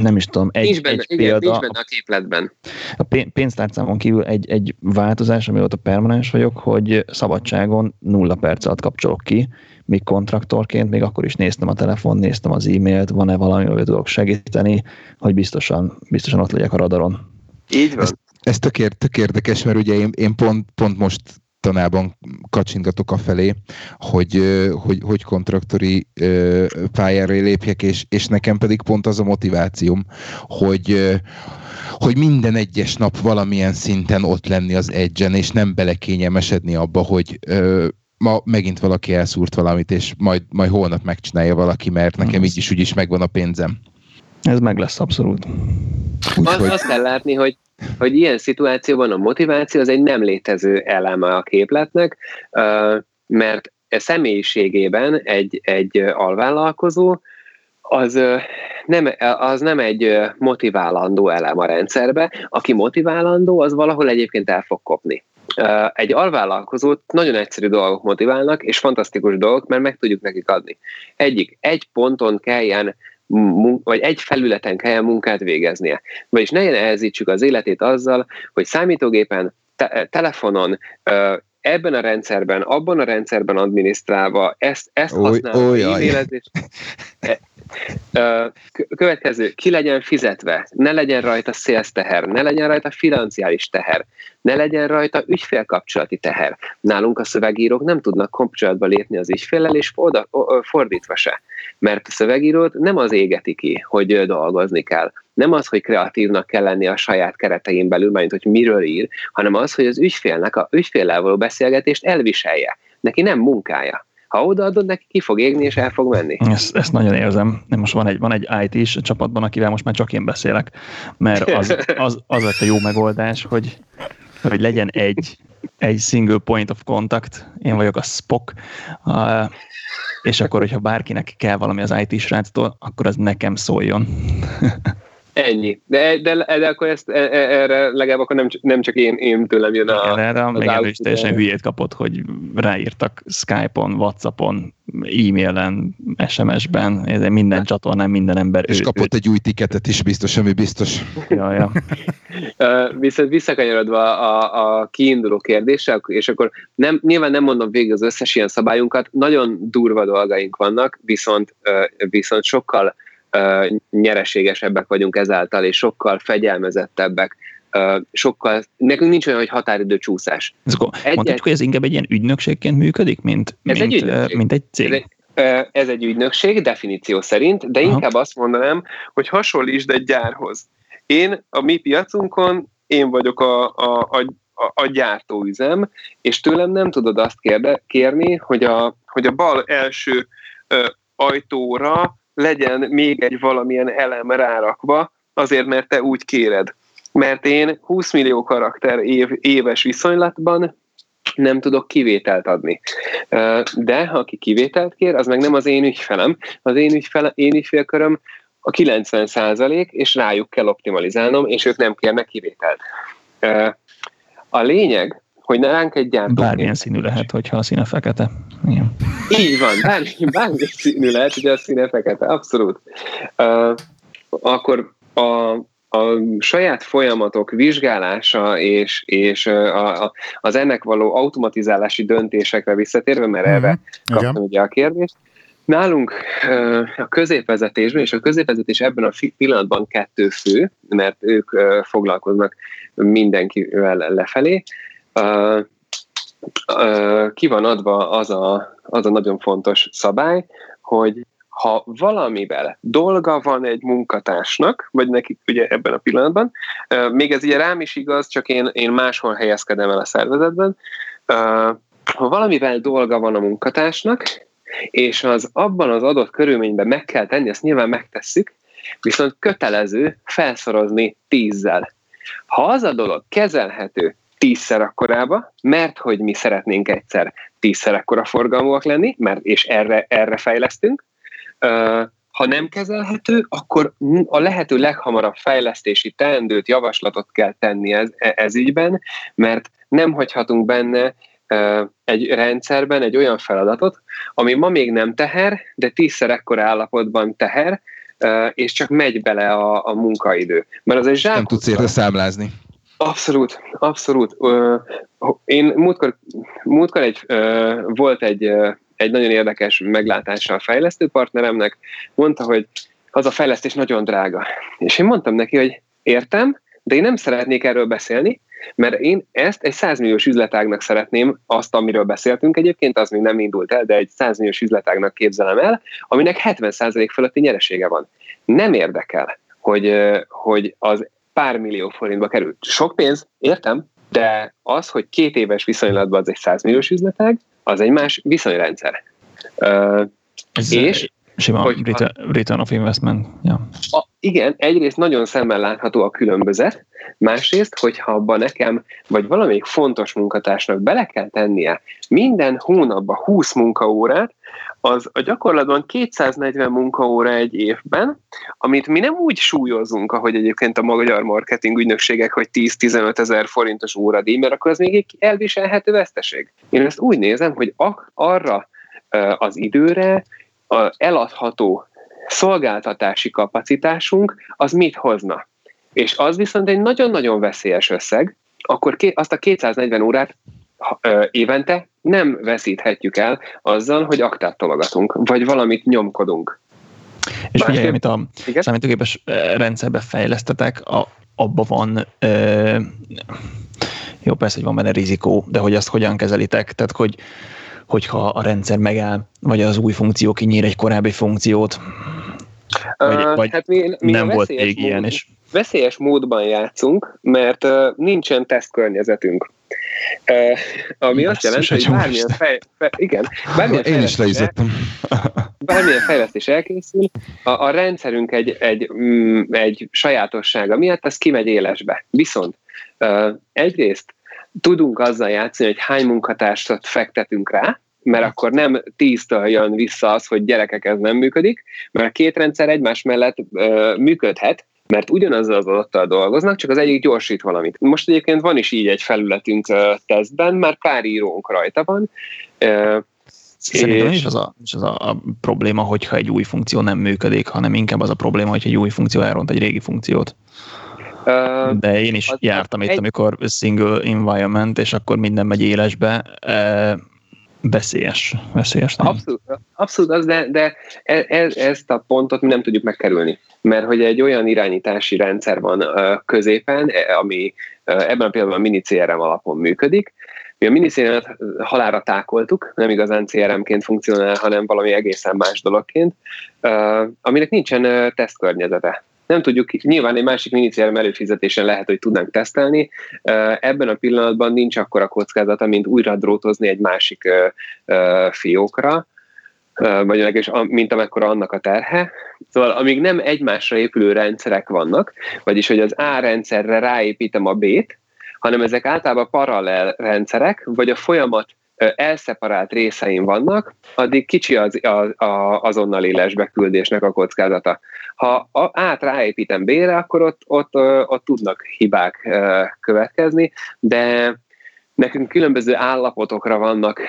nem is tudom, egy, nincs benne, egy igen, példa. Nincs benne a képletben. A pénztárcámon kívül egy, egy változás, amióta permanens vagyok, hogy szabadságon nulla perc alatt kapcsolok ki, míg kontraktorként még akkor is néztem a telefon, néztem az e-mailt, van-e valami, hogy tudok segíteni, hogy biztosan, biztosan ott legyek a radaron. Így van. Ez, ez tök, tök érdekes, mert ugye én, én pont, pont most tanában kacsingatok a felé, hogy, hogy, hogy kontraktori pályára lépjek, és, és nekem pedig pont az a motivációm, hogy, hogy minden egyes nap valamilyen szinten ott lenni az egyen, és nem belekényelmesedni abba, hogy ma megint valaki elszúrt valamit, és majd, majd holnap megcsinálja valaki, mert nekem így is úgy is megvan a pénzem. Ez meg lesz abszolút. Úgyhogy... Azt kell látni, hogy, hogy ilyen szituációban a motiváció az egy nem létező eleme a képletnek, mert személyiségében egy, egy alvállalkozó az nem, az nem egy motiválandó elem a rendszerbe. Aki motiválandó, az valahol egyébként el fog kopni. Egy alvállalkozót nagyon egyszerű dolgok motiválnak, és fantasztikus dolgok, mert meg tudjuk nekik adni. Egyik, egy ponton kelljen vagy egy felületen kelljen munkát végeznie. Vagyis ne nehezítsük az életét azzal, hogy számítógépen, te- telefonon, ebben a rendszerben, abban a rendszerben adminisztrálva, ezt, ezt használva, e-mailezés, Következő, ki legyen fizetve, ne legyen rajta sales teher, ne legyen rajta financiális teher, ne legyen rajta ügyfélkapcsolati teher. Nálunk a szövegírók nem tudnak kapcsolatba lépni az ügyféllel, és fordítva se. Mert a szövegírót nem az égeti ki, hogy dolgozni kell. Nem az, hogy kreatívnak kell lenni a saját keretein belül, mert hogy miről ír, hanem az, hogy az ügyfélnek a ügyféllel való beszélgetést elviselje. Neki nem munkája ha odaadod neki, ki fog égni, és el fog menni. Ezt, ezt nagyon érzem. Most van egy, van egy IT-s csapatban, akivel most már csak én beszélek, mert az, az, az lett a jó megoldás, hogy, hogy legyen egy, egy single point of contact, én vagyok a Spock, uh, és akkor, hogyha bárkinek kell valami az IT sráctól, akkor az nekem szóljon. Ennyi. De, de, de akkor ezt, e, e, erre legalább akkor nem, nem csak én, én tőlem jön a... Igen, erre még elő is teljesen hülyét kapott, hogy ráírtak Skype-on, Whatsapp-on, e-mailen, SMS-ben, ez minden csatornán minden ember. És ő, kapott ő... egy új tiketet is, biztos, ami biztos. Ja, ja. Viszont visszakanyarodva a, a kiinduló kérdésre, és akkor nem, nyilván nem mondom végig az összes ilyen szabályunkat, nagyon durva dolgaink vannak, viszont, viszont sokkal nyereségesebbek vagyunk ezáltal, és sokkal fegyelmezettebbek, sokkal, nekünk nincs olyan, hogy határidő csúszás. Egyet, mondhatjuk, hogy ez inkább egy ilyen ügynökségként működik, mint, ez mint, egy ügynökség. mint egy cég? Ez egy, ez egy ügynökség, definíció szerint, de Aha. inkább azt mondanám, hogy hasonlítsd egy gyárhoz. Én a mi piacunkon, én vagyok a, a, a, a gyártóüzem, és tőlem nem tudod azt kérde, kérni, hogy a, hogy a bal első ö, ajtóra legyen még egy valamilyen elem rárakva, azért, mert te úgy kéred. Mert én 20 millió karakter év, éves viszonylatban nem tudok kivételt adni. De aki kivételt kér, az meg nem az én ügyfelem. Az én, ügyfele, én ügyfélköröm a 90 százalék, és rájuk kell optimalizálnom, és ők nem kérnek kivételt. A lényeg, hogy ránk egy gyártó. Bármilyen színű lehet, hogyha a színe fekete. Igen. Így van, bármi, bármi színű lehet, hogy a színe fekete, abszolút. Uh, akkor a, a saját folyamatok vizsgálása és, és a, a, az ennek való automatizálási döntésekre visszatérve, mert mm-hmm. erre kaptam ugye a kérdést, Nálunk a középvezetésben, és a középvezetés ebben a pillanatban kettő fő, mert ők foglalkoznak mindenkivel lefelé, ki van adva az a, az a nagyon fontos szabály, hogy ha valamivel dolga van egy munkatársnak, vagy nekik ugye ebben a pillanatban, még ez ugye rám is igaz, csak én, én máshol helyezkedem el a szervezetben, ha valamivel dolga van a munkatársnak, és az abban az adott körülményben meg kell tenni, azt nyilván megtesszük, viszont kötelező felszorozni tízzel. Ha az a dolog kezelhető tízszer akkorába, mert hogy mi szeretnénk egyszer tízszer akkora forgalmúak lenni, mert és erre, erre fejlesztünk. Ha nem kezelhető, akkor a lehető leghamarabb fejlesztési teendőt, javaslatot kell tenni ez, e, ez ügyben, mert nem hagyhatunk benne egy rendszerben egy olyan feladatot, ami ma még nem teher, de tízszer ekkora állapotban teher, és csak megy bele a, a munkaidő. Mert az egy zsák. Nem tudsz érte számlázni. Abszolút, abszolút. Én múltkor, múltkor egy, volt egy, egy nagyon érdekes meglátása a fejlesztő partneremnek, mondta, hogy az a fejlesztés nagyon drága. És én mondtam neki, hogy értem, de én nem szeretnék erről beszélni, Mert én ezt egy 100 milliós üzletágnak szeretném, azt, amiről beszéltünk egyébként, az még nem indult el, de egy 100 milliós üzletágnak képzelem el, aminek 70% fölötti nyeresége van. Nem érdekel, hogy, hogy az pár millió forintba kerül. Sok pénz, értem, de az, hogy két éves viszonylatban az egy 100 milliós üzletág, az egy más viszonyrendszer. Ez és sima hogy return, return of investment. Ja. A, igen, egyrészt nagyon szemmel látható a különbözet, másrészt, hogyha abban nekem, vagy valamelyik fontos munkatársnak bele kell tennie minden hónapban 20 munkaórát, az a gyakorlatban 240 munkaóra egy évben, amit mi nem úgy súlyozunk, ahogy egyébként a magyar marketing ügynökségek, hogy 10-15 ezer forintos óradíj, mert akkor az még egy elviselhető veszteség. Én ezt úgy nézem, hogy arra az időre eladható szolgáltatási kapacitásunk az mit hozna. És az viszont egy nagyon-nagyon veszélyes összeg, akkor azt a 240 órát évente nem veszíthetjük el azzal, hogy aktát tologatunk, vagy valamit nyomkodunk. És ugye, amit a Igen? számítógépes rendszerbe fejlesztetek, a, abban van ö, jó, persze, hogy van benne rizikó, de hogy azt hogyan kezelitek, tehát hogy hogyha a rendszer megáll, vagy az új funkció kinyír egy korábbi funkciót, vagy, vagy hát mi, mi nem volt még mód, ilyen is. Veszélyes módban játszunk, mert uh, nincsen tesztkörnyezetünk. Uh, ami azt jelenti, hogy bármilyen, fej, fej, igen, bármilyen Én is leütöttem. Bármilyen fejlesztés elkészül, a, a rendszerünk egy, egy, mm, egy sajátossága miatt, az kimegy élesbe. Viszont uh, egyrészt tudunk azzal játszani, hogy hány munkatársat fektetünk rá, mert akkor nem tíztől jön vissza az, hogy gyerekek ez nem működik, mert a két rendszer egymás mellett ö, működhet, mert ugyanazzal az adattal dolgoznak, csak az egyik gyorsít valamit. Most egyébként van is így egy felületünk tesztben, már pár írónk rajta van, Szerintem és... is az, a, is az a, probléma, hogyha egy új funkció nem működik, hanem inkább az a probléma, hogy egy új funkció elront egy régi funkciót. De én is jártam egy... itt, amikor single environment, és akkor minden megy élesbe, veszélyes. veszélyes nem? Abszolút, abszolút az, de, de e, e, ezt a pontot mi nem tudjuk megkerülni. Mert hogy egy olyan irányítási rendszer van középen, e, ami ebben a pillanatban mini CRM alapon működik, mi a mini CRM-et halára tákoltuk, nem igazán CRM-ként funkcionál, hanem valami egészen más dologként, aminek nincsen tesztkörnyezete nem tudjuk, nyilván egy másik minicérem előfizetésen lehet, hogy tudnánk tesztelni. Ebben a pillanatban nincs akkora kockázata, mint újra drótozni egy másik fiókra, vagy legalábbis mint amekkora annak a terhe. Szóval amíg nem egymásra épülő rendszerek vannak, vagyis hogy az A rendszerre ráépítem a B-t, hanem ezek általában paralel rendszerek, vagy a folyamat elszeparált részeim vannak, addig kicsi az, az, az azonnali lesbeküldésnek a kockázata. Ha át ráépítem B-re, akkor ott, ott, ott tudnak hibák következni, de nekünk különböző állapotokra vannak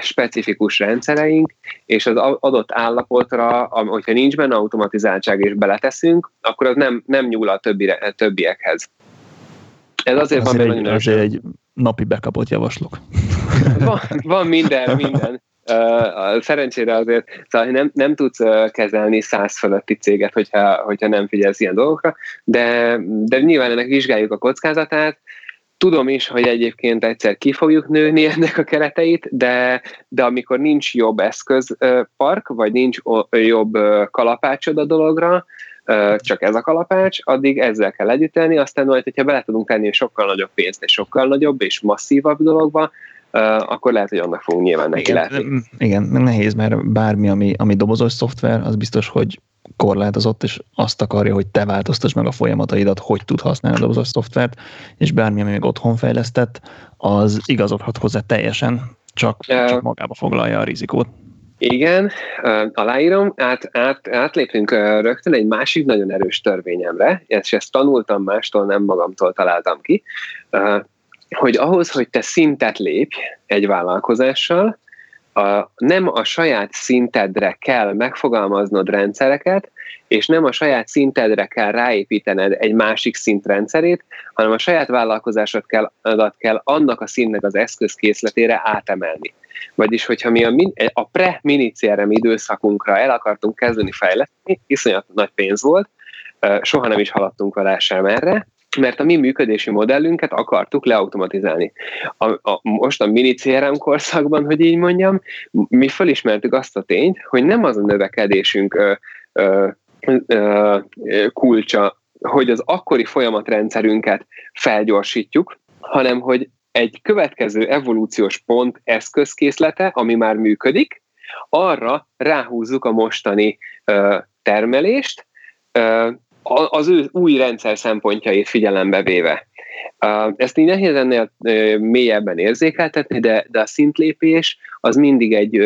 specifikus rendszereink, és az adott állapotra, hogyha nincs benne automatizáltság és beleteszünk, akkor az nem, nem nyúl a többi, többiekhez. Ez azért, azért van egy, azért egy napi bekapott javaslok. Van, van minden, minden. Szerencsére azért szóval nem, nem tudsz kezelni száz fölötti céget, hogyha, hogyha nem figyelsz ilyen dolgokra, de, de nyilván ennek vizsgáljuk a kockázatát, Tudom is, hogy egyébként egyszer ki fogjuk nőni ennek a kereteit, de, de amikor nincs jobb eszközpark, vagy nincs jobb kalapácsod a dologra, csak ez a kalapács, addig ezzel kell együttelni, aztán majd, hogyha bele tudunk tenni sokkal nagyobb pénzt, és sokkal nagyobb és masszívabb dologba, akkor lehet, hogy annak fogunk nyilván neki igen, Igen, nehéz, mert bármi, ami, ami dobozos szoftver, az biztos, hogy korlátozott, és azt akarja, hogy te változtass meg a folyamataidat, hogy tud használni a dobozos szoftvert, és bármi, ami még otthon fejlesztett, az igazodhat hozzá teljesen, csak, csak magába foglalja a rizikót. Igen, aláírom, át, át, átlépünk rögtön egy másik nagyon erős törvényemre, és ezt tanultam mástól, nem magamtól találtam ki, hogy ahhoz, hogy te szintet lépj egy vállalkozással, a, nem a saját szintedre kell megfogalmaznod rendszereket, és nem a saját szintedre kell ráépítened egy másik szint rendszerét, hanem a saját vállalkozásod kell, kell annak a szintnek az eszközkészletére átemelni. Vagyis, hogyha mi a, a pre-mini CRM időszakunkra el akartunk kezdeni fejleszteni, iszonyat nagy pénz volt, soha nem is haladtunk vele sem erre, mert a mi működési modellünket akartuk leautomatizálni. A, a, most a mini CRM korszakban, hogy így mondjam, mi felismertük azt a tényt, hogy nem az a növekedésünk ö, ö, ö, kulcsa, hogy az akkori folyamatrendszerünket felgyorsítjuk, hanem hogy egy következő evolúciós pont eszközkészlete, ami már működik, arra ráhúzzuk a mostani ö, termelést, ö, az ő új rendszer szempontjait figyelembe véve. Ezt így nehéz ennél mélyebben érzékeltetni, de, de a szintlépés az mindig egy,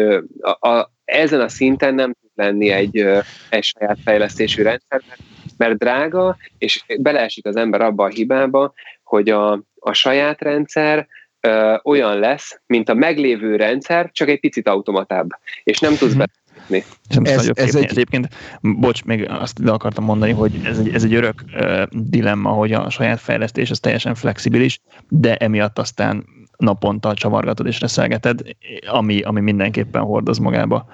a, a, ezen a szinten nem tud lenni egy, egy saját fejlesztésű rendszer, mert drága, és beleesik az ember abba a hibába, hogy a, a saját rendszer ö, olyan lesz, mint a meglévő rendszer, csak egy picit automatább, és nem tudsz be És nem ez, ez egy... Egyébként, bocs, még azt ide akartam mondani, hogy ez egy, ez egy örök uh, dilemma, hogy a saját fejlesztés az teljesen flexibilis, de emiatt aztán naponta csavargatod és reszelgeted, ami, ami mindenképpen hordoz magába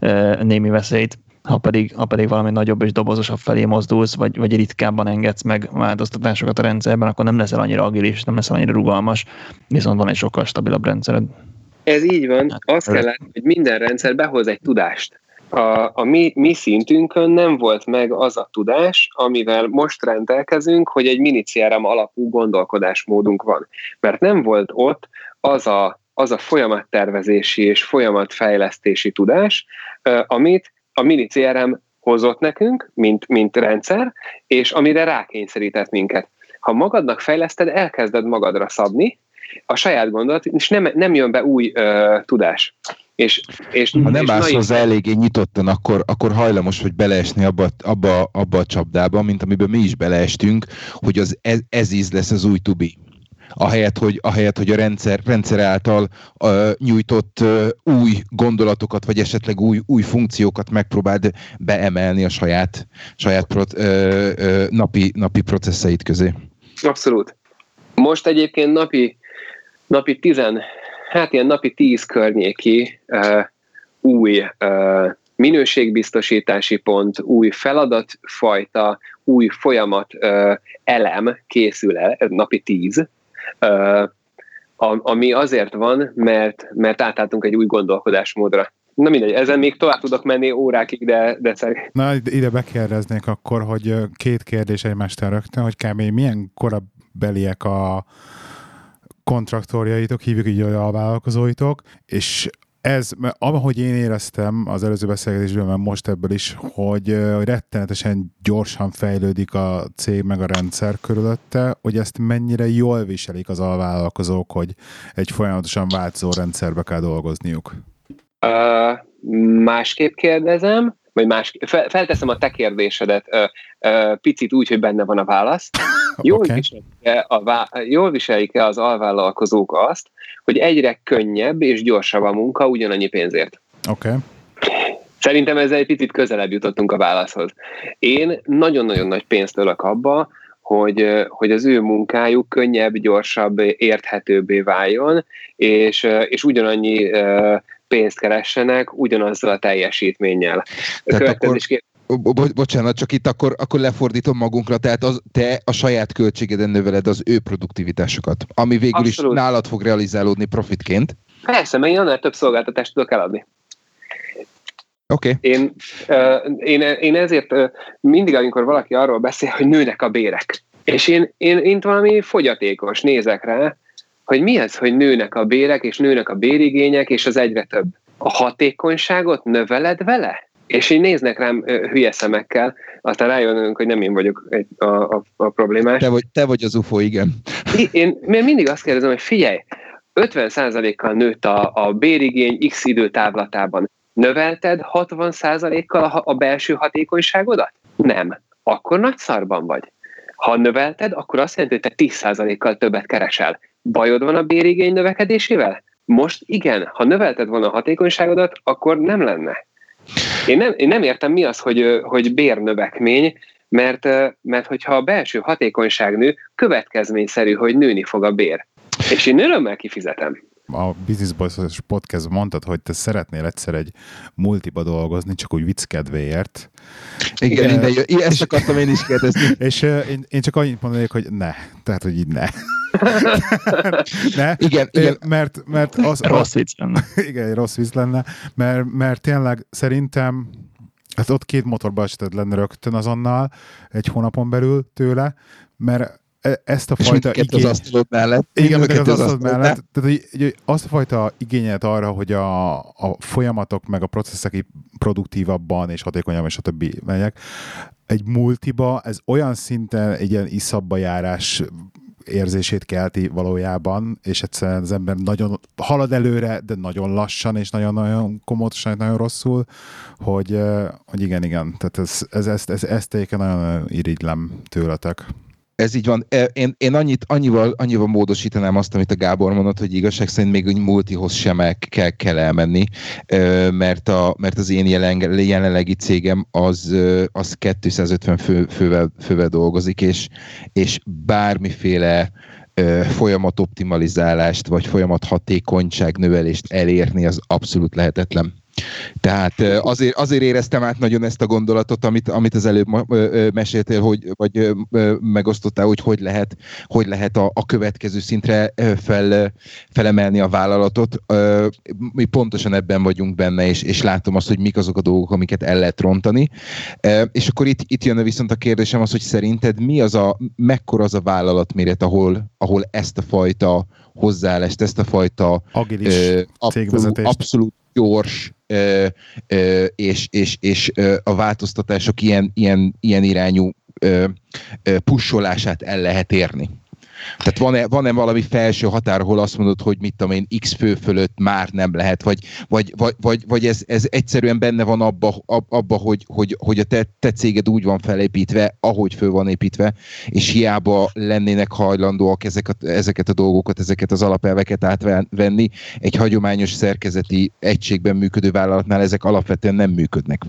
uh, némi veszélyt ha pedig, ha pedig valami nagyobb és dobozosabb felé mozdulsz, vagy, vagy ritkábban engedsz meg változtatásokat a rendszerben, akkor nem leszel annyira agilis, nem leszel annyira rugalmas, viszont van egy sokkal stabilabb rendszered. Ez így van. Hát, Azt kell látni, hogy minden rendszer behoz egy tudást. A, a mi, mi szintünkön nem volt meg az a tudás, amivel most rendelkezünk, hogy egy mini CRM alapú gondolkodásmódunk van. Mert nem volt ott az a, az a folyamattervezési és folyamatfejlesztési tudás, amit a mini CRM hozott nekünk, mint, mint rendszer, és amire rákényszerített minket. Ha magadnak fejleszted, elkezded magadra szabni, a saját gondolat, és nem, nem jön be új ö, tudás. És, és, ha nem és állsz hozzá eléggé nyitottan, akkor, akkor hajlamos vagy beleesni abba, abba, abba a csapdába, mint amiben mi is beleestünk, hogy az ez, ez íz lesz az új tubi ahelyett, hogy, ahelyett, hogy a rendszer, rendszer által uh, nyújtott uh, új gondolatokat, vagy esetleg új, új funkciókat megpróbáld beemelni a saját, saját pro, uh, uh, napi, napi processzeit közé. Abszolút. Most egyébként napi, napi tizen, hát ilyen napi tíz környéki uh, új uh, minőségbiztosítási pont, új feladatfajta, új folyamat uh, elem készül el, napi tíz, ami azért van, mert, mert átálltunk egy új gondolkodásmódra. Na mindegy, ezen még tovább tudok menni órákig, de, de szerint. Na, ide bekérdeznék akkor, hogy két kérdés egymást rögtön, hogy kb. milyen korabeliek a kontraktorjaitok, hívjuk így a vállalkozóitok, és ez, ahogy én éreztem az előző beszélgetésben, mert most ebből is, hogy, rettenetesen gyorsan fejlődik a cég meg a rendszer körülötte, hogy ezt mennyire jól viselik az alvállalkozók, hogy egy folyamatosan változó rendszerbe kell dolgozniuk. Uh, másképp kérdezem, vagy más, fel, felteszem a te kérdésedet uh, uh, picit úgy, hogy benne van a válasz. Jól, okay. viselik-e a, jól viselik-e az alvállalkozók azt, hogy egyre könnyebb és gyorsabb a munka ugyanannyi pénzért? Oké. Okay. Szerintem ezzel egy picit közelebb jutottunk a válaszhoz. Én nagyon-nagyon nagy pénzt ölök abba, hogy, hogy az ő munkájuk könnyebb, gyorsabb, érthetőbbé váljon, és, és ugyanannyi pénzt keressenek ugyanazzal a teljesítménnyel. Akkor, bo- bocsánat, csak itt akkor, akkor lefordítom magunkra, tehát az, te a saját költségeden növeled az ő produktivitásokat, ami végül Abszolút. is nálad fog realizálódni profitként. Persze, mert én annál több szolgáltatást tudok eladni. Oké. Okay. Én, én, én ezért mindig, amikor valaki arról beszél, hogy nőnek a bérek, és én, én, én valami fogyatékos nézek rá, hogy mi ez, hogy nőnek a bérek, és nőnek a bérigények, és az egyre több. A hatékonyságot növeled vele? És így néznek rám hülye szemekkel, aztán rájönünk, hogy nem én vagyok egy, a, a, a problémás. Te vagy, te vagy az UFO, igen. Én, én mindig azt kérdezem, hogy figyelj, 50%-kal nőtt a, a bérigény x időtávlatában. Növelted 60%-kal a, a belső hatékonyságodat? Nem. Akkor nagy szarban vagy. Ha növelted, akkor azt jelenti, hogy te 10%-kal többet keresel. Bajod van a bérigény növekedésével? Most igen, ha növelted volna a hatékonyságodat, akkor nem lenne. Én nem, én nem értem, mi az, hogy, hogy bérnövekmény, mert, mert hogyha a belső hatékonyság nő, következményszerű, hogy nőni fog a bér. És én örömmel kifizetem. A Business Boys podcast mondtad, hogy te szeretnél egyszer egy multiba dolgozni, csak úgy vicc kedvéért. Igen, minden jó. Ezt akartam én is kérdezni. És én, én csak annyit mondanék, hogy ne. Tehát, hogy így ne. ne? Igen, igen. Mert, mert az, rossz vicc lenne. Igen, rossz vicc lenne, mert, mert tényleg szerintem hát ott két motorbaleseted lenne rögtön azonnal, egy hónapon belül tőle, mert ezt a és fajta igény... az asztalod mellett. Igen, az, az asztalod mellett. Tehát, hogy, hogy azt a fajta igényet arra, hogy a, a folyamatok meg a processzek produktívabban és hatékonyabban és a többi megyek, egy multiba ez olyan szinten egy ilyen iszabba járás érzését kelti valójában, és egyszerűen az ember nagyon halad előre, de nagyon lassan, és nagyon-nagyon komótosan, nagyon rosszul, hogy, hogy igen, igen, tehát ez, ez, ezt, ez, ezt, ezt nagyon irigylem tőletek. Ez így van. E, én, én annyit, annyival, annyival módosítanám azt, amit a Gábor mondott, hogy igazság szerint még úgy multihoz sem el, kell, kell elmenni, mert, a, mert az én jelen, jelenlegi cégem az, az 250 fő, fővel, fővel dolgozik, és, és bármiféle folyamat optimalizálást, vagy folyamat hatékonyság növelést elérni, az abszolút lehetetlen. Tehát azért, azért éreztem át nagyon ezt a gondolatot, amit, amit az előbb meséltél, hogy, vagy megosztottál, hogy hogy lehet, hogy lehet a, a következő szintre fel, felemelni a vállalatot. Mi pontosan ebben vagyunk benne, és, és látom azt, hogy mik azok a dolgok, amiket el lehet rontani. És akkor itt, itt jön viszont a kérdésem az, hogy szerinted mi az a, mekkora az a vállalatméret, ahol, ahol ezt a fajta hozzáállást, ezt a fajta Agilis ö, abszolút, abszolút gyors ö, ö, és, és, és a változtatások ilyen, ilyen, ilyen irányú ö, pussolását el lehet érni. Tehát van-e, van-e valami felső határ, ahol azt mondod, hogy mit tudom én, x fő fölött már nem lehet, vagy, vagy, vagy, vagy, vagy ez, ez egyszerűen benne van abba, abba hogy, hogy, hogy a te, te céged úgy van felépítve, ahogy föl van építve, és hiába lennének hajlandóak ezeket, ezeket a dolgokat, ezeket az alapelveket átvenni, egy hagyományos szerkezeti egységben működő vállalatnál ezek alapvetően nem működnek.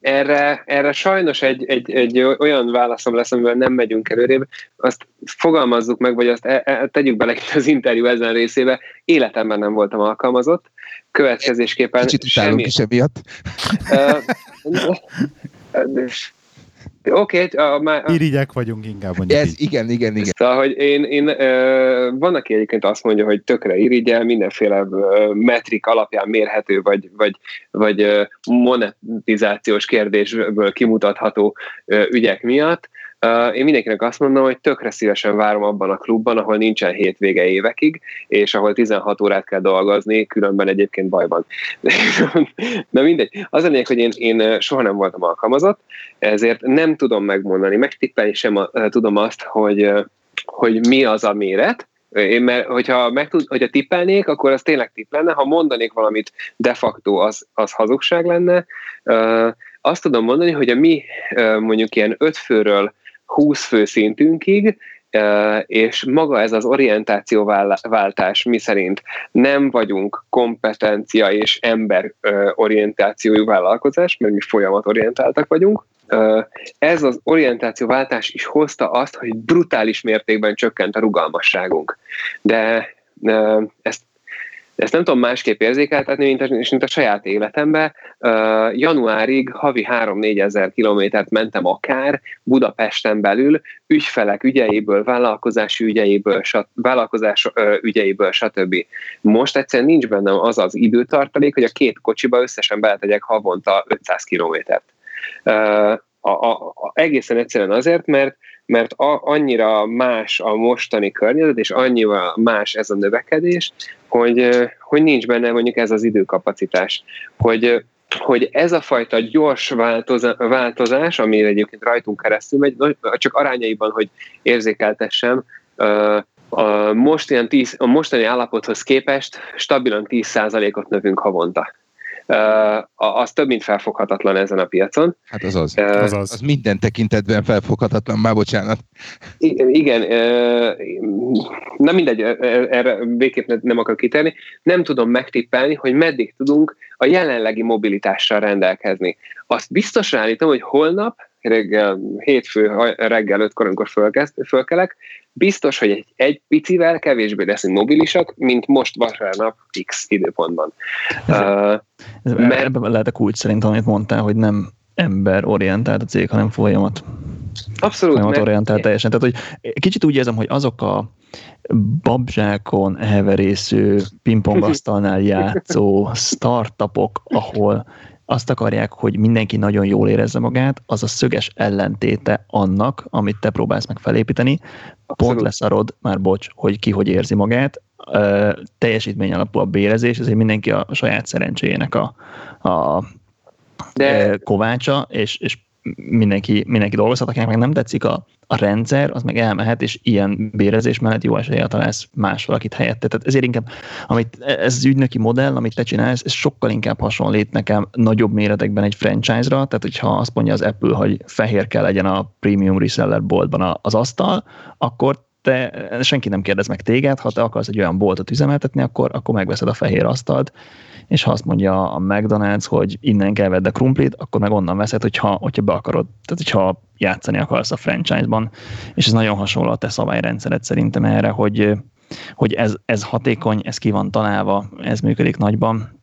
Erre, erre sajnos egy, egy, egy olyan válaszom lesz, amivel nem megyünk előrébb, azt fogalmazzuk meg, vagy azt e, e, tegyük bele itt az interjú ezen részébe, életemben nem voltam alkalmazott, következésképpen Kicsit semmi... is emiatt. Oké, okay, már... Irigyek vagyunk inkább mondjuk Ez, így. igen, igen, igen. Szóval, hogy én, én ö, van, aki egyébként azt mondja, hogy tökre irigyel, mindenféle ö, metrik alapján mérhető, vagy, vagy, vagy ö, monetizációs kérdésből kimutatható ö, ügyek miatt. Én mindenkinek azt mondom, hogy tökre szívesen várom abban a klubban, ahol nincsen hétvége évekig, és ahol 16 órát kell dolgozni, különben egyébként bajban. Na mindegy. Az a lényeg, hogy én, én soha nem voltam alkalmazott, ezért nem tudom megmondani, megtippelni sem tudom azt, hogy, hogy mi az a méret, én mert hogyha, meg tud, hogyha tippelnék, akkor az tényleg tipp lenne, ha mondanék valamit de facto, az, az hazugság lenne. Azt tudom mondani, hogy a mi mondjuk ilyen öt főről 20 fő szintünkig, és maga ez az orientációváltás, mi szerint nem vagyunk kompetencia és ember orientációjú vállalkozás, mert mi folyamatorientáltak vagyunk, ez az orientációváltás is hozta azt, hogy brutális mértékben csökkent a rugalmasságunk. De ezt ezt nem tudom másképp érzékeltetni, mint a, mint a saját életemben. Uh, januárig havi 3-4 ezer kilométert mentem akár Budapesten belül, ügyfelek ügyeiből, vállalkozási ügyeiből, sat, vállalkozás uh, ügyeiből, stb. Most egyszerűen nincs bennem az az időtartalék, hogy a két kocsiba összesen beletegyek havonta 500 kilométert. Uh, a, a, a, egészen egyszerűen azért, mert mert a, annyira más a mostani környezet, és annyira más ez a növekedés, hogy, hogy nincs benne mondjuk ez az időkapacitás. Hogy, hogy ez a fajta gyors változás, ami egyébként rajtunk keresztül megy, csak arányaiban, hogy érzékeltessem, a, most ilyen 10, a mostani állapothoz képest stabilan 10%-ot növünk havonta az több, mint felfoghatatlan ezen a piacon. Hát az az. Az, az. az minden tekintetben felfoghatatlan, már bocsánat. Igen, nem mindegy, erre végképp nem akarok kitenni. Nem tudom megtippelni, hogy meddig tudunk a jelenlegi mobilitással rendelkezni. Azt biztosan állítom, hogy holnap reggel, hétfő reggel ötkor, amikor fölkezd, fölkelek, biztos, hogy egy, egy picivel kevésbé leszünk mobilisak, mint most vasárnap X időpontban. Ez, uh, ez mert, ebben lehet a kulcs szerintem, amit mondtál, hogy nem ember-orientált a cég, hanem folyamat. Abszolút. Folyamat orientált teljesen. Tehát, hogy kicsit úgy érzem, hogy azok a babzsákon heverésző, pingpongasztalnál játszó startupok, ahol azt akarják, hogy mindenki nagyon jól érezze magát, az a szöges ellentéte annak, amit te próbálsz meg felépíteni. Abszolút. Pont leszarod, már bocs, hogy ki hogy érzi magát. teljesítmény alapú a bérezés, ezért mindenki a saját szerencséjének a, a De... kovácsa, és, és mindenki, mindenki dolgozhat, akinek meg nem tetszik a, a rendszer, az meg elmehet, és ilyen bérezés mellett jó eséllyel találsz más valakit helyette. Tehát ezért inkább, amit, ez az ügynöki modell, amit te csinálsz, ez sokkal inkább hasonlít nekem nagyobb méretekben egy franchise-ra, tehát hogyha azt mondja az Apple, hogy fehér kell legyen a premium reseller boltban az asztal, akkor te, senki nem kérdez meg téged, ha te akarsz egy olyan boltot üzemeltetni, akkor, akkor megveszed a fehér asztalt, és ha azt mondja a McDonald's, hogy innen kell vedd a krumplit, akkor meg onnan veszed, hogyha, hogyha be akarod, tehát hogyha játszani akarsz a franchise-ban, és ez nagyon hasonló a te szabályrendszered szerintem erre, hogy, hogy ez, ez hatékony, ez ki van találva, ez működik nagyban,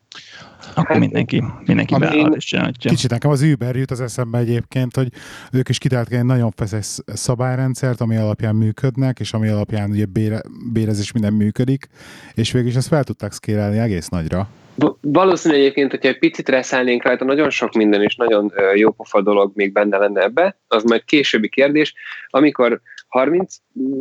akkor hát, mindenki, mindenki beáll és csinálja. Kicsit nekem az Uber jut az eszembe egyébként, hogy ők is kitáltak egy nagyon feszes szabályrendszert, ami alapján működnek, és ami alapján ugye bére, bérezés minden működik, és végül is ezt fel tudták szkérelni egész nagyra. Valószínű egyébként, hogyha egy picit reszállnénk rajta, nagyon sok minden és nagyon jó pofa dolog még benne lenne ebbe, az majd későbbi kérdés. Amikor 30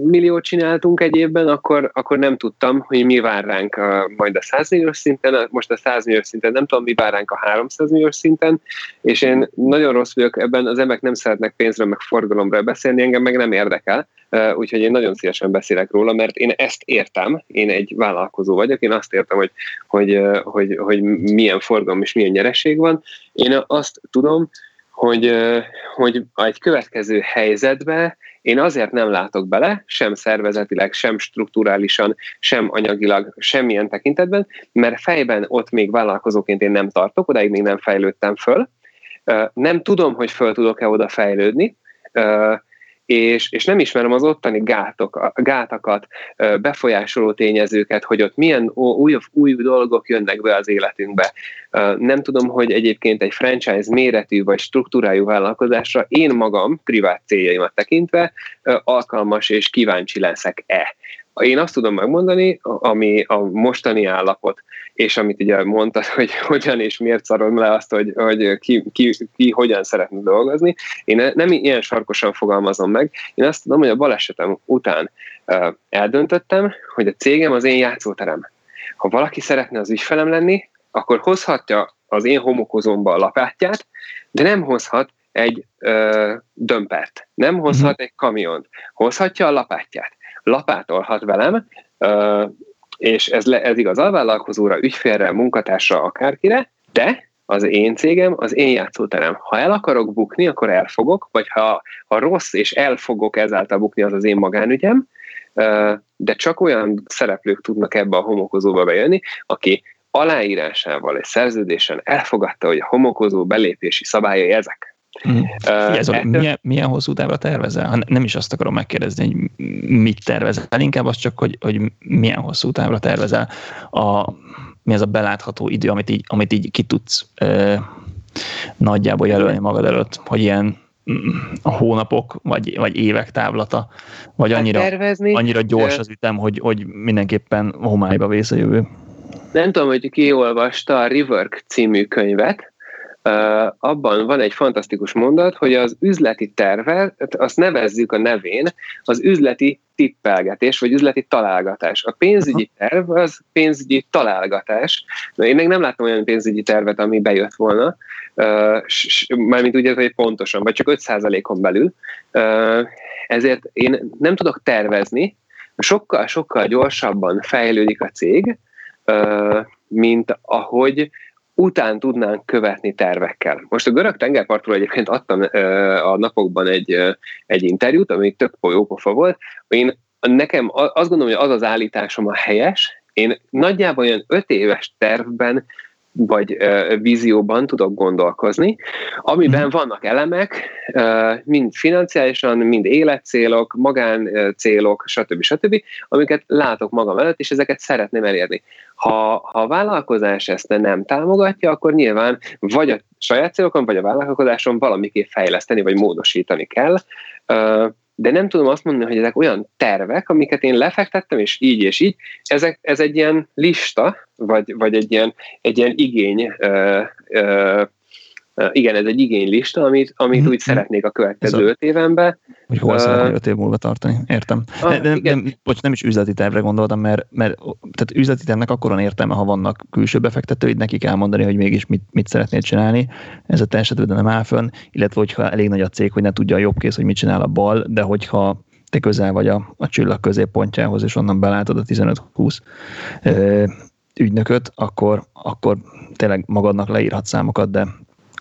milliót csináltunk egy évben, akkor, akkor nem tudtam, hogy mi vár ránk a, majd a 100 milliós szinten, most a 100 milliós szinten nem tudom, mi vár ránk a 300 milliós szinten, és én nagyon rossz vagyok ebben, az emberek nem szeretnek pénzről, meg forgalomra beszélni, engem meg nem érdekel, úgyhogy én nagyon szívesen beszélek róla, mert én ezt értem, én egy vállalkozó vagyok, én azt értem, hogy, hogy, hogy, hogy milyen forgalom és milyen nyereség van. Én azt tudom, hogy, hogy egy következő helyzetbe én azért nem látok bele, sem szervezetileg, sem strukturálisan, sem anyagilag, semmilyen tekintetben, mert fejben ott még vállalkozóként én nem tartok, odáig még nem fejlődtem föl. Nem tudom, hogy föl tudok-e oda fejlődni, és, és nem ismerem az ottani gátok, gátakat, befolyásoló tényezőket, hogy ott milyen új, új dolgok jönnek be az életünkbe. Nem tudom, hogy egyébként egy franchise méretű vagy struktúrájú vállalkozásra én magam, privát céljaimat tekintve, alkalmas és kíváncsi leszek-e. Én azt tudom megmondani, ami a mostani állapot, és amit ugye mondtad, hogy hogyan és miért szarom le azt, hogy, hogy ki, ki, ki hogyan szeretne dolgozni. Én nem ilyen sarkosan fogalmazom meg. Én azt tudom, hogy a balesetem után eldöntöttem, hogy a cégem az én játszóterem. Ha valaki szeretne az ügyfelem lenni, akkor hozhatja az én homokozomba a lapátját, de nem hozhat egy ö, dömpert, nem hozhat uh-huh. egy kamiont, hozhatja a lapátját lapátolhat velem, és ez, le, ez igaz alvállalkozóra, ügyfélre, munkatársra, akárkire, de az én cégem, az én játszóterem. Ha el akarok bukni, akkor elfogok, vagy ha, ha rossz és elfogok ezáltal bukni, az az én magánügyem, de csak olyan szereplők tudnak ebbe a homokozóba bejönni, aki aláírásával egy szerződésen elfogadta, hogy a homokozó belépési szabályai ezek. Mm. Uh, ez a, milyen, milyen hosszú távra tervezel? Nem is azt akarom megkérdezni, hogy mit tervezel, inkább az csak, hogy, hogy milyen hosszú távra tervezel. A, mi az a belátható idő, amit így, amit így ki tudsz uh, nagyjából jelölni magad előtt, hogy ilyen mm, a hónapok, vagy, vagy évek távlata, vagy hát annyira, tervezni, annyira gyors az ütem, hogy, hogy mindenképpen homályba vész a jövő. Nem tudom, hogy ki olvasta a Rework című könyvet, abban van egy fantasztikus mondat, hogy az üzleti tervet, azt nevezzük a nevén, az üzleti tippelgetés, vagy üzleti találgatás. A pénzügyi terv az pénzügyi találgatás. Na, én még nem láttam olyan pénzügyi tervet, ami bejött volna, mármint úgy, hogy pontosan, vagy csak 5%-on belül. Ezért én nem tudok tervezni, sokkal-sokkal gyorsabban fejlődik a cég, mint ahogy után tudnánk követni tervekkel. Most a görög tengerpartról egyébként adtam a napokban egy, egy interjút, ami tök jópofa volt. Én nekem azt gondolom, hogy az az állításom a helyes, én nagyjából olyan öt éves tervben vagy vízióban tudok gondolkozni, amiben mm. vannak elemek, mind financiálisan, mind életcélok, magáncélok, stb. stb., amiket látok magam előtt, és ezeket szeretném elérni. Ha, ha a vállalkozás ezt nem támogatja, akkor nyilván vagy a saját célokon, vagy a vállalkozáson valamiképp fejleszteni, vagy módosítani kell de nem tudom azt mondani, hogy ezek olyan tervek, amiket én lefektettem, és így és így, ezek, ez egy ilyen lista, vagy, vagy egy, ilyen, egy ilyen igény ö, ö, igen, ez egy igénylista, amit, amit mm-hmm. úgy szeretnék a következő öt évenben. Hogy hol uh, szeretnék öt év múlva tartani, értem. Ah, de, de, de, bocs, nem is üzleti tervre gondoltam, mert, mert tehát üzleti tervnek akkor van értelme, ha vannak külső befektetőid, neki kell mondani, hogy mégis mit, mit szeretnél csinálni. Ez a te esetben nem áll fönn, illetve hogyha elég nagy a cég, hogy ne tudja a jobb kész, hogy mit csinál a bal, de hogyha te közel vagy a, a csillag középpontjához, és onnan belátod a 15-20 ügynököt, akkor, akkor tényleg magadnak leírhat számokat, de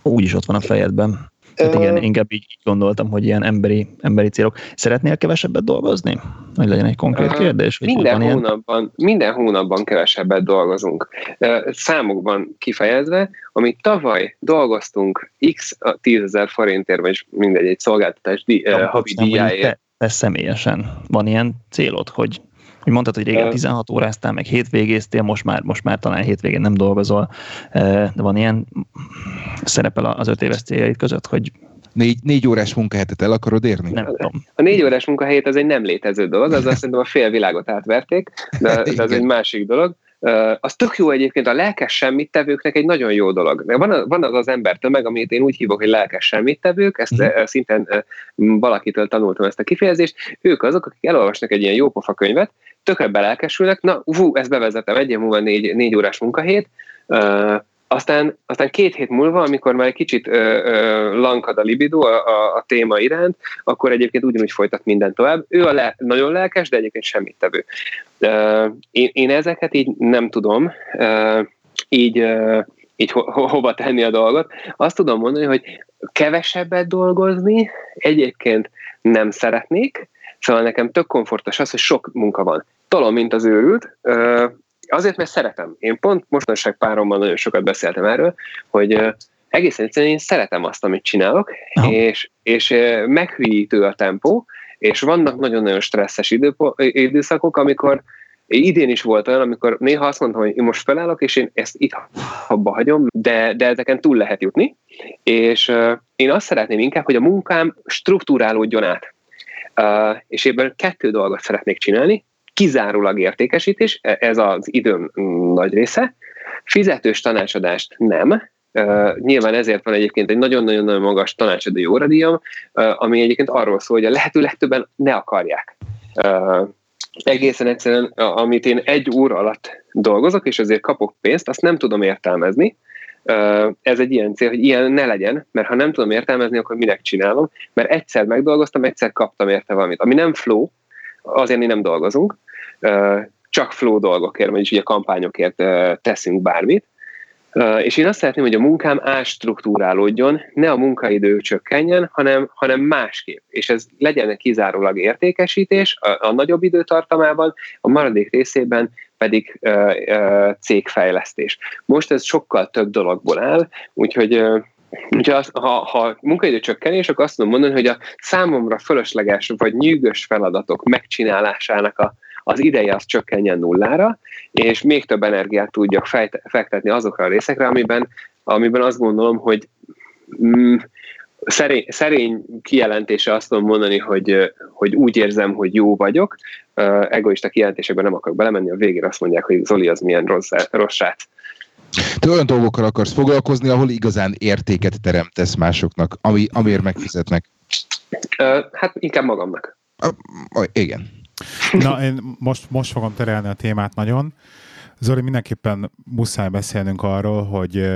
úgyis ott van a fejedben. Hát igen, inkább így gondoltam, hogy ilyen emberi, emberi célok. Szeretnél kevesebbet dolgozni? Hogy legyen egy konkrét kérdés? Hogy minden, hónapban, ilyen? minden hónapban kevesebbet dolgozunk. Számokban kifejezve, amit tavaly dolgoztunk x 10 ezer forintért, vagy mindegy, egy szolgáltatás havi díjáért. Te, te személyesen van ilyen célod, hogy hogy mondtad, hogy régen 16 óráztál, meg hétvégéztél, most már, most már talán hétvégén nem dolgozol, de van ilyen szerepel az öt éves céljaid között, hogy Négy, négy órás munkahetet el akarod érni? Nem tudom. A négy órás munkahelyet az egy nem létező dolog, az azt szerintem a fél világot átverték, de, de az egy másik dolog. Uh, az tök jó egyébként a lelkes semmittevőknek egy nagyon jó dolog. Van, van az az ember tömeg, amit én úgy hívok, hogy lelkes semmittevők, ezt mm. uh, szinten uh, valakitől tanultam ezt a kifejezést. Ők azok, akik elolvasnak egy ilyen jópofa könyvet, tökre belelkesülnek, na, hú, ezt bevezetem, egy év múlva négy, négy órás munkahét, uh, aztán, aztán két hét múlva, amikor már egy kicsit ö, ö, lankad a libido a, a, a téma iránt, akkor egyébként ugyanúgy folytat minden tovább. Ő a le, nagyon lelkes, de egyébként semmit tevő. Ö, én, én ezeket így nem tudom ö, így, ö, így ho, hova tenni a dolgot. Azt tudom mondani, hogy kevesebbet dolgozni egyébként nem szeretnék, szóval nekem tök komfortos az, hogy sok munka van. Tolom, mint az őrült, Azért, mert szeretem. Én pont mostanság párommal nagyon sokat beszéltem erről, hogy egészen egyszerűen én szeretem azt, amit csinálok, no. és, és meghűítő a tempó, és vannak nagyon-nagyon stresszes időpo- időszakok, amikor idén is volt olyan, amikor néha azt mondtam, hogy én most felállok, és én ezt itt abba hagyom, de, de ezeken túl lehet jutni, és én azt szeretném inkább, hogy a munkám struktúrálódjon át. És ebben kettő dolgot szeretnék csinálni kizárólag értékesítés, e, ez az időm nagy része, fizetős tanácsadást nem, nyilván ezért van egyébként egy nagyon-nagyon magas tanácsadói óradíjam, uh, ami egyébként arról szól, hogy a lehető legtöbben ne akarják. Uh, egészen egyszerűen, amit én egy óra alatt dolgozok, és azért kapok pénzt, azt nem tudom értelmezni. Ez egy ilyen cél, hogy ilyen ne legyen, mert ha nem tudom értelmezni, akkor minek csinálom, mert egyszer megdolgoztam, egyszer kaptam érte valamit. Ami nem flow, azért mi nem dolgozunk, csak flow dolgokért, vagyis ugye kampányokért teszünk bármit, és én azt szeretném, hogy a munkám ástruktúrálódjon, ne a munkaidő csökkenjen, hanem, hanem másképp. És ez legyen kizárólag értékesítés a, a nagyobb időtartamában, a maradék részében pedig ö, ö, cégfejlesztés. Most ez sokkal több dologból áll, úgyhogy Úgyhogy az, ha, ha munkaidő csökkenés, akkor azt tudom mondani, hogy a számomra fölösleges vagy nyűgös feladatok megcsinálásának a, az ideje az csökkenjen nullára, és még több energiát tudjak fektetni azokra a részekre, amiben, amiben azt gondolom, hogy mm, szerény, szerény kijelentése azt tudom mondani, hogy, hogy úgy érzem, hogy jó vagyok. Uh, egoista kijelentésekben nem akarok belemenni, a végén azt mondják, hogy Zoli az milyen rossz, rossz srác. Te olyan dolgokkal akarsz foglalkozni, ahol igazán értéket teremtesz másoknak, ami, amiért megfizetnek. Uh, hát inkább magamnak. Uh, igen. Na, én most, most fogom terelni a témát nagyon. Zoli, mindenképpen muszáj beszélnünk arról, hogy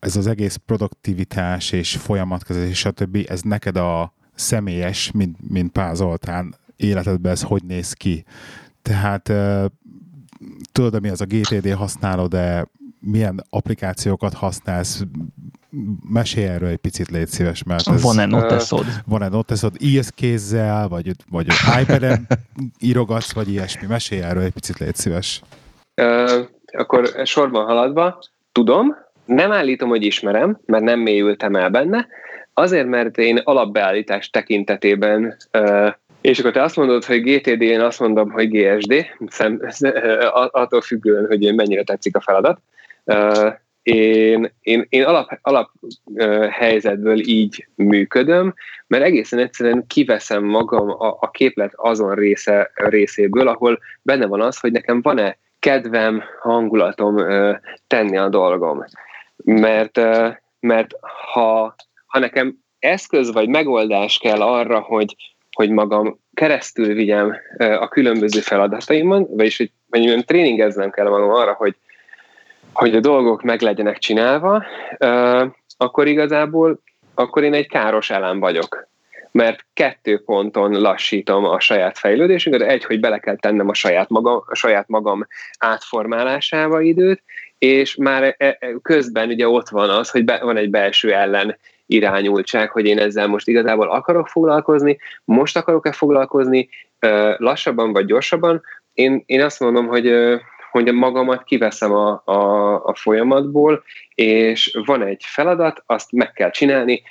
ez az egész produktivitás és folyamatkezelés, stb. ez neked a személyes, mint, mint Pál Zoltán életedben ez hogy néz ki? Tehát tudod, mi az a GTD használod-e, milyen applikációkat használsz, mesélj erről egy picit, légy szíves, mert ez... Van-e noteszod? Van-e noteszod írsz kézzel, vagy, vagy iPad-en írogatsz, vagy ilyesmi? Mesélj erről egy picit, légy szíves. Uh, akkor sorban haladva, tudom, nem állítom, hogy ismerem, mert nem mélyültem el benne, azért, mert én alapbeállítás tekintetében és akkor te azt mondod, hogy GTD, én azt mondom, hogy GSD, szem, attól függően, hogy mennyire tetszik a feladat. Én, én, én alap, alap helyzetből így működöm, mert egészen egyszerűen kiveszem magam a, a képlet azon része, részéből, ahol benne van az, hogy nekem van-e kedvem, hangulatom tenni a dolgom. Mert, mert ha, ha nekem eszköz vagy megoldás kell arra, hogy, hogy magam keresztül vigyem a különböző feladataimon, vagyis hogy mondjuk tréningeznem kell magam arra, hogy, hogy a dolgok meg legyenek csinálva, akkor igazából akkor én egy káros elem vagyok. Mert kettő ponton lassítom a saját fejlődésünket. Egy, hogy bele kell tennem a saját magam, a saját magam átformálásába időt, és már e, e, közben ugye ott van az, hogy be, van egy belső ellen irányultság, hogy én ezzel most igazából akarok foglalkozni, most akarok-e foglalkozni, lassabban vagy gyorsabban. Én, én azt mondom, hogy hogy magamat kiveszem a, a, a folyamatból, és van egy feladat, azt meg kell csinálni,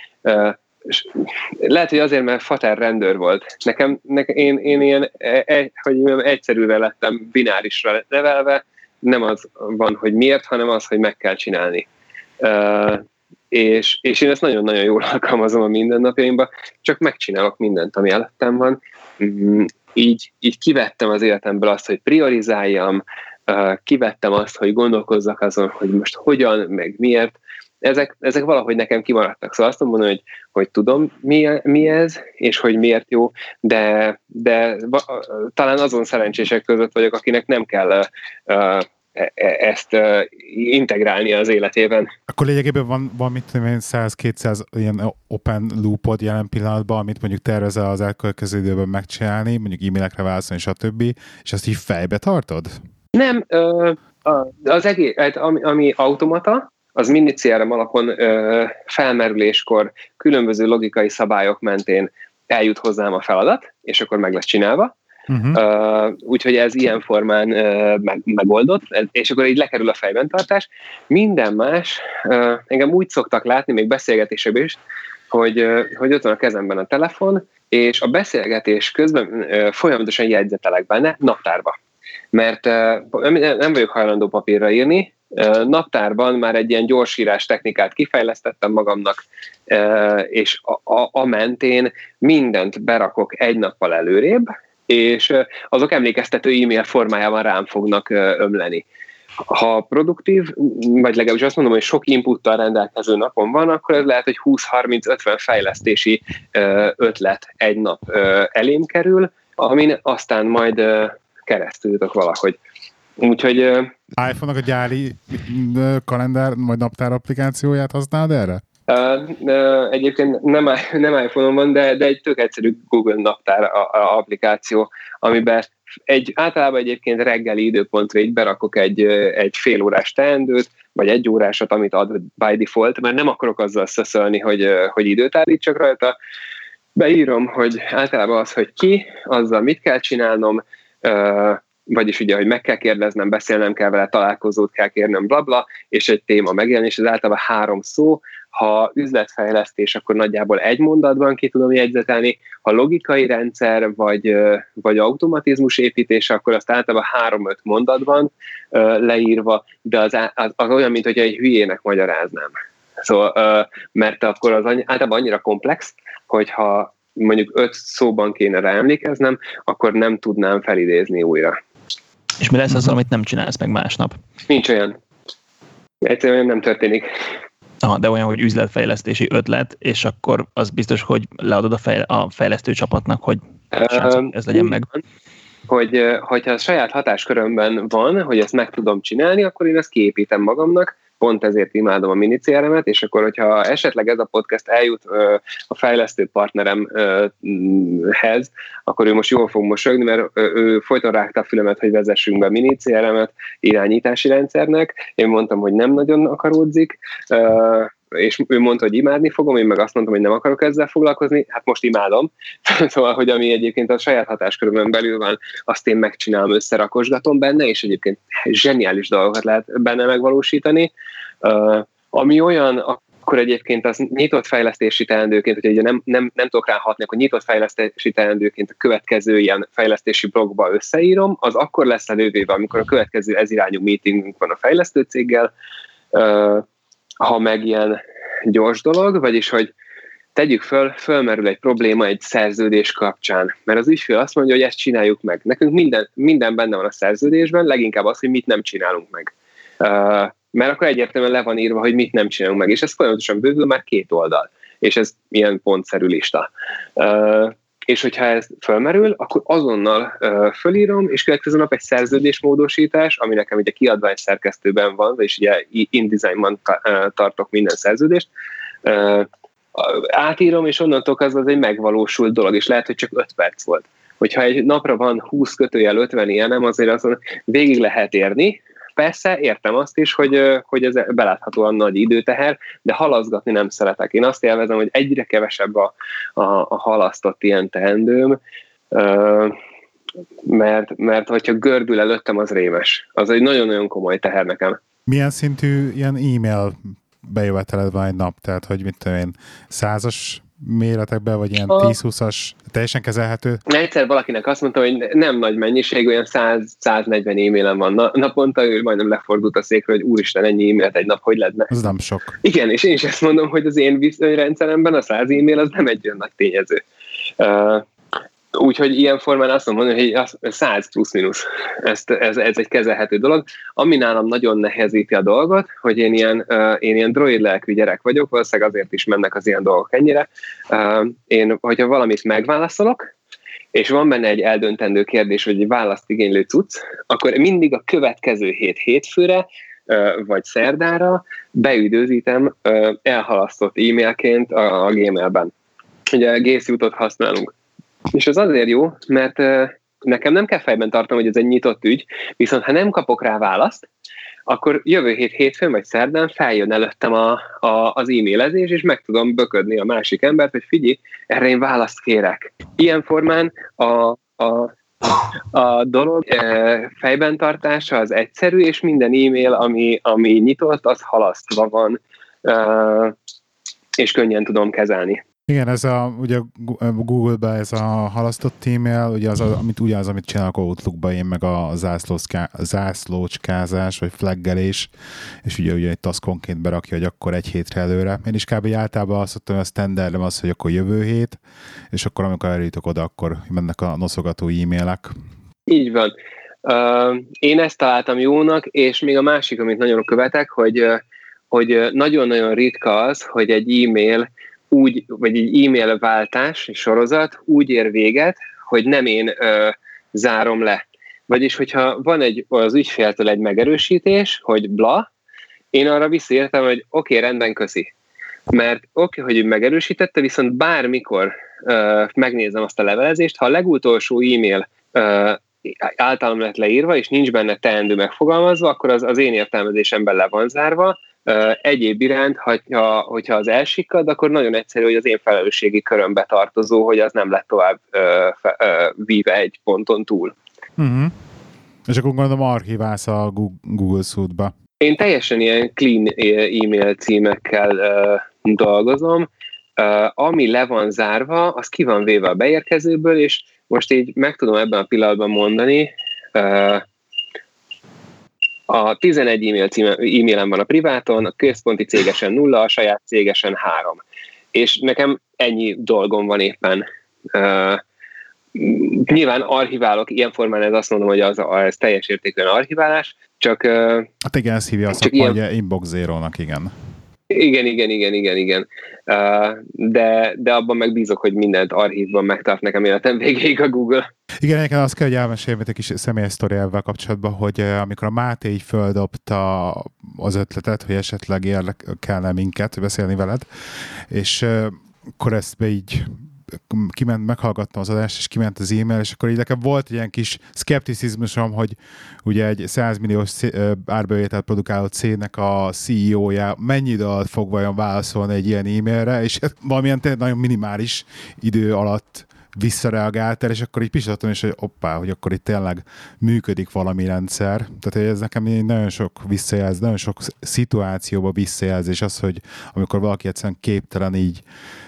lehet, hogy azért, mert Fater rendőr volt. Nekem, nekem én, én ilyen, e, hogy egyszerűre lettem, binárisra nevelve, nem az van, hogy miért, hanem az, hogy meg kell csinálni és, és én ezt nagyon-nagyon jól alkalmazom a mindennapjaimban, csak megcsinálok mindent, ami előttem van. Mm, így, így kivettem az életemből azt, hogy priorizáljam, kivettem azt, hogy gondolkozzak azon, hogy most hogyan, meg miért. Ezek, ezek valahogy nekem kimaradtak. Szóval azt mondom, hogy, hogy tudom, mi, mi ez, és hogy miért jó, de, de talán azon szerencsések között vagyok, akinek nem kell e, ezt integrálni az életében. Akkor lényegében van, van mit tudom én, 100-200 ilyen open loopod jelen pillanatban, amit mondjuk tervezel az elkövetkező időben megcsinálni, mondjuk e-mailekre válaszolni, stb. És azt így fejbe tartod? Nem, az egész, hát ami, ami automata, az mindig CRM alapon felmerüléskor különböző logikai szabályok mentén eljut hozzám a feladat, és akkor meg lesz csinálva. Uh-huh. Uh, úgyhogy ez ilyen formán uh, meg, megoldott, és akkor így lekerül a fejben tartás. Minden más, uh, engem úgy szoktak látni, még beszélgetésekben is, hogy, uh, hogy ott van a kezemben a telefon, és a beszélgetés közben uh, folyamatosan jegyzetelek benne naptárba. Mert uh, nem vagyok hajlandó papírra írni, naptárban már egy ilyen gyorsírás technikát kifejlesztettem magamnak, és a, a, a mentén mindent berakok egy nappal előrébb, és azok emlékeztető e-mail formájában rám fognak ömleni. Ha produktív, vagy legalábbis azt mondom, hogy sok inputtal rendelkező napon van, akkor ez lehet, hogy 20-30-50 fejlesztési ötlet egy nap elém kerül, amin aztán majd keresztül jutok valahogy. Úgyhogy... iPhone-nak a gyári kalendár vagy naptár applikációját használod erre? Egyébként nem, nem iPhone-on van, de, de egy tök egyszerű Google naptár a, a applikáció, amiben egy, általában egyébként reggeli időpontra így berakok egy, egy fél órás teendőt, vagy egy órásat, amit ad by default, mert nem akarok azzal szeszölni, hogy, hogy időt állítsak rajta. Beírom, hogy általában az, hogy ki, azzal mit kell csinálnom, vagyis ugye, hogy meg kell kérdeznem, beszélnem kell vele, találkozót kell kérnem, blabla, és egy téma megjelenés, ez általában három szó, ha üzletfejlesztés, akkor nagyjából egy mondatban ki tudom jegyzetelni, ha logikai rendszer vagy, vagy automatizmus építés, akkor azt általában három-öt mondatban leírva, de az, az, az olyan, mint hogy egy hülyének magyaráznám. Szóval, mert akkor az általában annyira komplex, hogyha mondjuk öt szóban kéne rá akkor nem tudnám felidézni újra. És mi lesz az, amit nem csinálsz meg másnap? Nincs olyan. Egyszerűen nem történik. Aha, de olyan, hogy üzletfejlesztési ötlet, és akkor az biztos, hogy leadod a, fejl- a fejlesztő csapatnak, hogy srácok, ez legyen meg. Hogy, hogyha a saját hatáskörömben van, hogy ezt meg tudom csinálni, akkor én ezt kiépítem magamnak, pont ezért imádom a mini CRM-et, és akkor, hogyha esetleg ez a podcast eljut a fejlesztő partneremhez, akkor ő most jól fog mosolyogni, mert ő, folyton rágta a fülemet, hogy vezessünk be mini CRM-et irányítási rendszernek. Én mondtam, hogy nem nagyon akaródzik, és ő mondta, hogy imádni fogom, én meg azt mondtam, hogy nem akarok ezzel foglalkozni, hát most imádom. szóval, hogy ami egyébként a saját hatáskörömön belül van, azt én megcsinálom, összerakosgatom benne, és egyébként zseniális dolgokat lehet benne megvalósítani. Ami olyan, akkor egyébként az nyitott fejlesztési teendőként, hogyha ugye nem, nem, nem tudok ráhatni, akkor nyitott fejlesztési teendőként a következő ilyen fejlesztési blogba összeírom, az akkor lesz elővéve, amikor a következő ezirányú meetingünk van a fejlesztő céggel, ha meg ilyen gyors dolog, vagyis hogy tegyük föl, fölmerül egy probléma egy szerződés kapcsán, mert az ügyfél azt mondja, hogy ezt csináljuk meg. Nekünk minden, minden benne van a szerződésben, leginkább az, hogy mit nem csinálunk meg mert akkor egyértelműen le van írva, hogy mit nem csinálunk meg, és ez folyamatosan bővül már két oldal, és ez ilyen pontszerű lista. Uh, és hogyha ez fölmerül, akkor azonnal fölírom, és következő nap egy szerződésmódosítás, ami nekem ugye kiadvány szerkesztőben van, és ugye InDesignban tartok minden szerződést, átírom, és onnantól kezdve az egy megvalósult dolog, és lehet, hogy csak 5 perc volt. Hogyha egy napra van 20 kötőjel 50 ilyenem, azért azon végig lehet érni, Persze, értem azt is, hogy, hogy ez beláthatóan nagy időteher, de halaszgatni nem szeretek. Én azt élvezem, hogy egyre kevesebb a, a, a halasztott ilyen teendőm, mert, mert hogyha gördül előttem, az rémes. Az egy nagyon-nagyon komoly teher nekem. Milyen szintű ilyen e-mail bejöveteled van egy nap? Tehát, hogy mit tudom én, százas méretekben, vagy ilyen 10-20-as, teljesen kezelhető? Egyszer valakinek azt mondta, hogy nem nagy mennyiség, olyan 100-140 e-mailen van naponta, ő majdnem lefordult a székről, hogy úristen, ennyi e-mailt egy nap, hogy lehetne? Ez nem sok. Igen, és én is ezt mondom, hogy az én viszonyrendszeremben a 100 e-mail az nem egy olyan nagy tényező. Uh, Úgyhogy ilyen formán azt mondom, hogy 100 plusz-minusz. Ez, ez, ez egy kezelhető dolog. Ami nálam nagyon nehezíti a dolgot, hogy én ilyen, uh, én ilyen droid lelkű gyerek vagyok, valószínűleg azért is mennek az ilyen dolgok ennyire. Uh, én, hogyha valamit megválaszolok, és van benne egy eldöntendő kérdés, vagy egy választ igénylő cucc, akkor mindig a következő hét hétfőre, vagy szerdára beüdőzítem elhalasztott e-mailként a, a Gmailben. Ugye Gészjutot használunk és az azért jó, mert nekem nem kell fejben tartanom, hogy ez egy nyitott ügy, viszont ha nem kapok rá választ, akkor jövő hét hétfőn vagy szerdán feljön előttem a, a, az e-mailezés, és meg tudom böködni a másik embert, hogy figyelj, erre én választ kérek. Ilyen formán a, a, a dolog fejben tartása az egyszerű, és minden e-mail, ami, ami nyitott, az halasztva van, és könnyen tudom kezelni. Igen, ez a, ugye Google-be ez a halasztott e-mail, ugye az, amit, ugye az, amit csinálok Outlook-ba én, meg a zászlócskázás, vagy flaggelés, és ugye, ugye egy taszkonként berakja, hogy akkor egy hétre előre. Én is kb. általában azt mondtam, hogy a standardem az, hogy akkor jövő hét, és akkor amikor eljutok oda, akkor mennek a noszogató e-mailek. Így van. Uh, én ezt találtam jónak, és még a másik, amit nagyon követek, hogy, hogy nagyon-nagyon ritka az, hogy egy e-mail úgy, vagy egy e-mail váltás, egy sorozat úgy ér véget, hogy nem én ö, zárom le. Vagyis, hogyha van egy, az ügyféltől egy megerősítés, hogy bla, én arra visszaértem, hogy oké, okay, rendben, köszi. Mert oké, okay, hogy ő megerősítette, viszont bármikor ö, megnézem azt a levelezést, ha a legutolsó e-mail ö, általam lett leírva, és nincs benne teendő megfogalmazva, akkor az, az én értelmezésemben le van zárva, Egyéb iránt, hogyha, hogyha az elsikad, akkor nagyon egyszerű, hogy az én felelősségi körömbe tartozó, hogy az nem lett tovább ö, ö, víve egy ponton túl. Uh-huh. És akkor gondolom archiválsz a Google Suite-ba. Én teljesen ilyen clean e-mail címekkel uh, dolgozom. Uh, ami le van zárva, az ki van véve a beérkezőből, és most így meg tudom ebben a pillanatban mondani, uh, a 11 e-mail címe, e-mailem van a priváton, a központi cégesen nulla, a saját cégesen három. És nekem ennyi dolgom van éppen. Uh, nyilván archiválok, ilyen formán ez azt mondom, hogy az, az teljes értékűen archiválás, csak... Uh, hát igen, ezt hívja azt, hogy ilyen... Inbox Zero-nak, igen. Igen, igen, igen, igen, igen. De, de abban megbízok, hogy mindent archívban megtart nekem életem végéig a Google. Igen, egyébként azt kell, hogy elmeséljem egy kis személyes sztori ebben kapcsolatban, hogy amikor a Máté így földobta az ötletet, hogy esetleg érdekelne minket, beszélni veled, és akkor ezt be így kiment, meghallgattam az adást, és kiment az e-mail, és akkor így nekem volt egy ilyen kis szkepticizmusom, hogy ugye egy 100 milliós árbevételt produkáló cégnek a CEO-ja mennyi idő alatt fog vajon válaszolni egy ilyen e-mailre, és valamilyen nagyon minimális idő alatt visszareagáltál, és akkor így pisítattam is, hogy oppá, hogy akkor itt tényleg működik valami rendszer. Tehát ez nekem nagyon sok visszajelz, nagyon sok szituációba visszajelzés az, hogy amikor valaki egyszerűen képtelen így